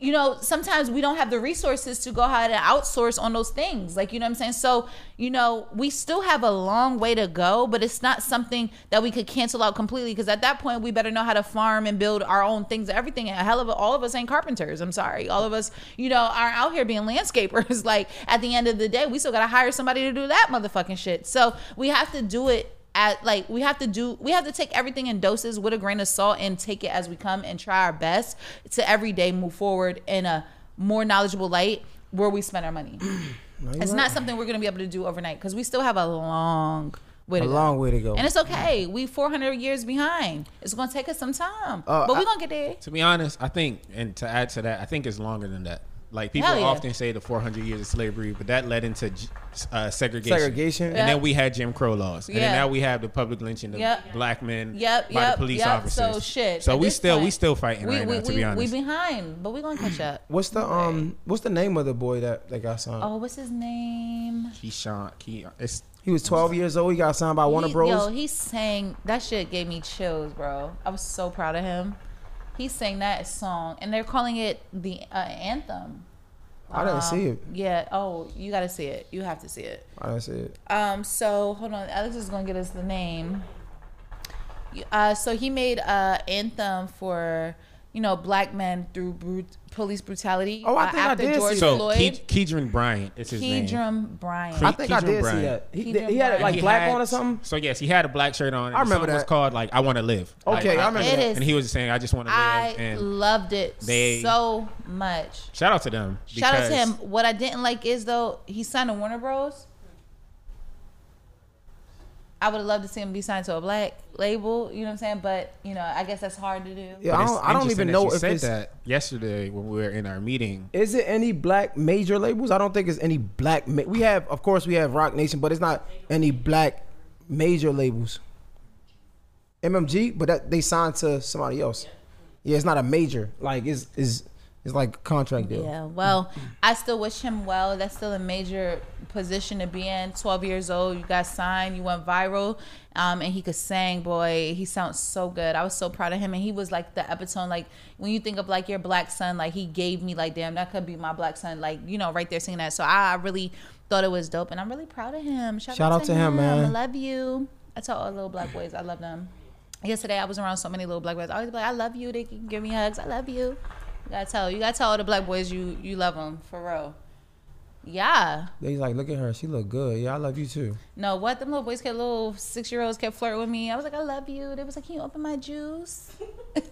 you know, sometimes we don't have the resources to go ahead and outsource on those things. Like, you know what I'm saying? So, you know, we still have a long way to go, but it's not something that we could cancel out completely because at that point we better know how to farm and build our own things, everything. A hell of a, all of us ain't carpenters. I'm sorry. All of us, you know, are out here being landscapers. like at the end of the day, we still got to hire somebody to do that motherfucking shit. So we have to do it at like we have to do we have to take everything in doses with a grain of salt and take it as we come and try our best to every day move forward in a more knowledgeable light where we spend our money. it's not something we're gonna be able to do overnight because we still have a long way A to go. long way to go. And it's okay. We 400 years behind. It's gonna take us some time, Uh, but we're gonna get there. To be honest, I think, and to add to that, I think it's longer than that. Like people yeah. often say the 400 years of slavery, but that led into uh, segregation. Segregation. And Yeah. then we had Jim Crow laws, and Yeah. then now we have the public lynching of Yep. black men Yep, by yep, the police yep. officers. So shit. So at we this still we still fighting we, right we, now. To we, be we behind, but we gonna catch up. What's the um? What's the name of the boy that that got signed? Oh, what's his name? Keyshawn, Key, it's He was 12 years old. He got signed by Warner He- Bros. Yo, he sang that shit gave me chills, bro. I was so proud of him. He sang that song, and they're calling it the uh, anthem. I didn't Um, see it. Yeah. Oh, you got to see it. You have to see it. I didn't see it. Um. So hold on. Alex is gonna get us the name. Uh. So he made uh anthem for you know black men through brut- police brutality. Oh, I uh, think I did see George that. so Floyd. Ke- Keedron Bryant is his name. Keedrum Bryant. Cre- I think I Keedron did see Bryant. that. He, Keedron he had it like He black had- on or something. So yes, he had a black shirt on. and I the remember song was that. called like "I Want to Live." Okay, Like, I remember It that. is. And he was just saying, "I just want to live." I and loved it they- so much. shout out to them. Shout out to because- him. What I didn't like is though he signed to Warner Bros. I would have loved to see him be signed to a black label. You know what I'm saying? But you know, I guess that's hard to do. Yeah, I don't, I don't interesting even know you if said it's. that yesterday when we were in our meeting. Is it any black major labels? I don't think it's any black. Ma- we have, of course, we have Roc Nation, but it's not any black major labels. MMG, but that they signed to somebody else. Yeah, it's not a major. Like it's is it's like a contract deal. Yeah, well, I still wish him well. That's still a major position to be in. 12 years old, you got signed, you went viral, um, and he could sing, boy. He sounds so good. I was so proud of him, and he was like the epitome. Like when you think of like your black son, like he gave me like, damn, that could be my black son. Like you know, right there singing that. So I, I really thought it was dope, and I'm really proud of him. Shout, Shout out to him, man. I love you. I tell all the little black boys, I love them. Yesterday, I was around so many little black boys. I always be like, I love you. They can give me hugs. I love you. You gotta tell. You gotta tell all the black boys you you love them for real. Yeah. They like, look at her. She look good. Yeah, I love you too. No, what them little boys kept little six year olds kept flirting with me. I was like, I love you. They was like, Can you open my juice?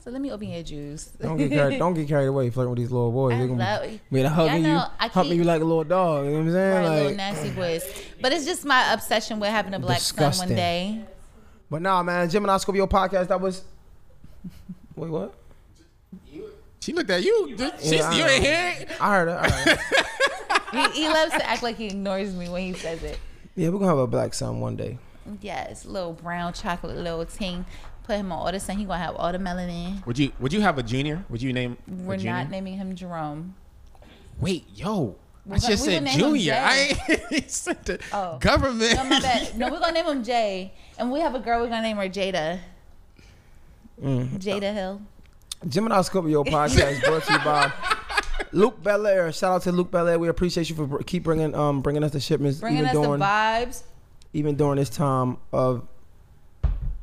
so let me open your juice. Don't get carried. don't get carried away flirting with these little boys. I They gonna love- be, hugging you, humping you like a little dog. You know what I'm saying? Right, little Like, nasty boys. But it's just my obsession with having a black son one day. but nah, man. Gemini Scorpio podcast. That was. Wait, what? She looked at you. She's, Yeah, you ain't hear it. I heard her. All right. He, he loves to act like he ignores me when he says it. yeah, we're gonna have a black son one day. Yes, little brown chocolate little ting. Put him on all the sun. He gonna have all the melanin. Would you Would you have a junior? Would you name? a We're junior? not naming him Jerome. Wait, yo. We're I gonna- just said gonna name him junior. I ain't said the Oh. government. No, my bad. No, we're gonna name him Jay, and we have a girl. We're gonna name her Jada. Mm. Jada Hill. Gemini Scorpio podcast brought to you by Luc Belaire. Shout out to Luc Belaire. We appreciate you for br- keep bringing um bringing us the shipments Bringing even us during the vibes. even during this time of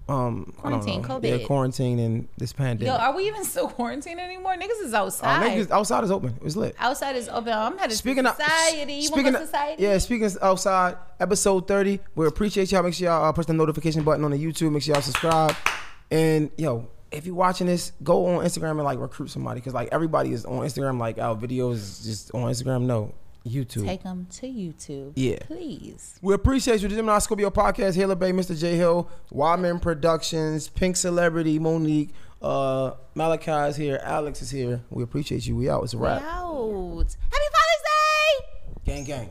um Quarantine, I don't know, COVID. yeah, quarantine and this pandemic. Yo, are we even still quarantined anymore? Niggas is Oh, outside. niggas, outside is open. It's lit. outside is open. I'm headed Speaking to of society. You speaking want to of- society? yeah, speaking of outside, episode thirty. We appreciate y'all. Make sure y'all uh, push the notification button on the YouTube. Make sure y'all subscribe. And yo, if you're watching this, go on Instagram and like recruit somebody because like everybody is on Instagram. Like our videos just on Instagram. No, YouTube. Take them to YouTube. Yeah. Please. We appreciate you. The Gemini Scorpio podcast, Halo Bay, Mr. J Hill, Wyman Productions, Pink Celebrity, Monique, uh, Malachi is here, Alex is here. We appreciate you. We out. It's a We wrap. out. Happy Father's Day. Gang, gang.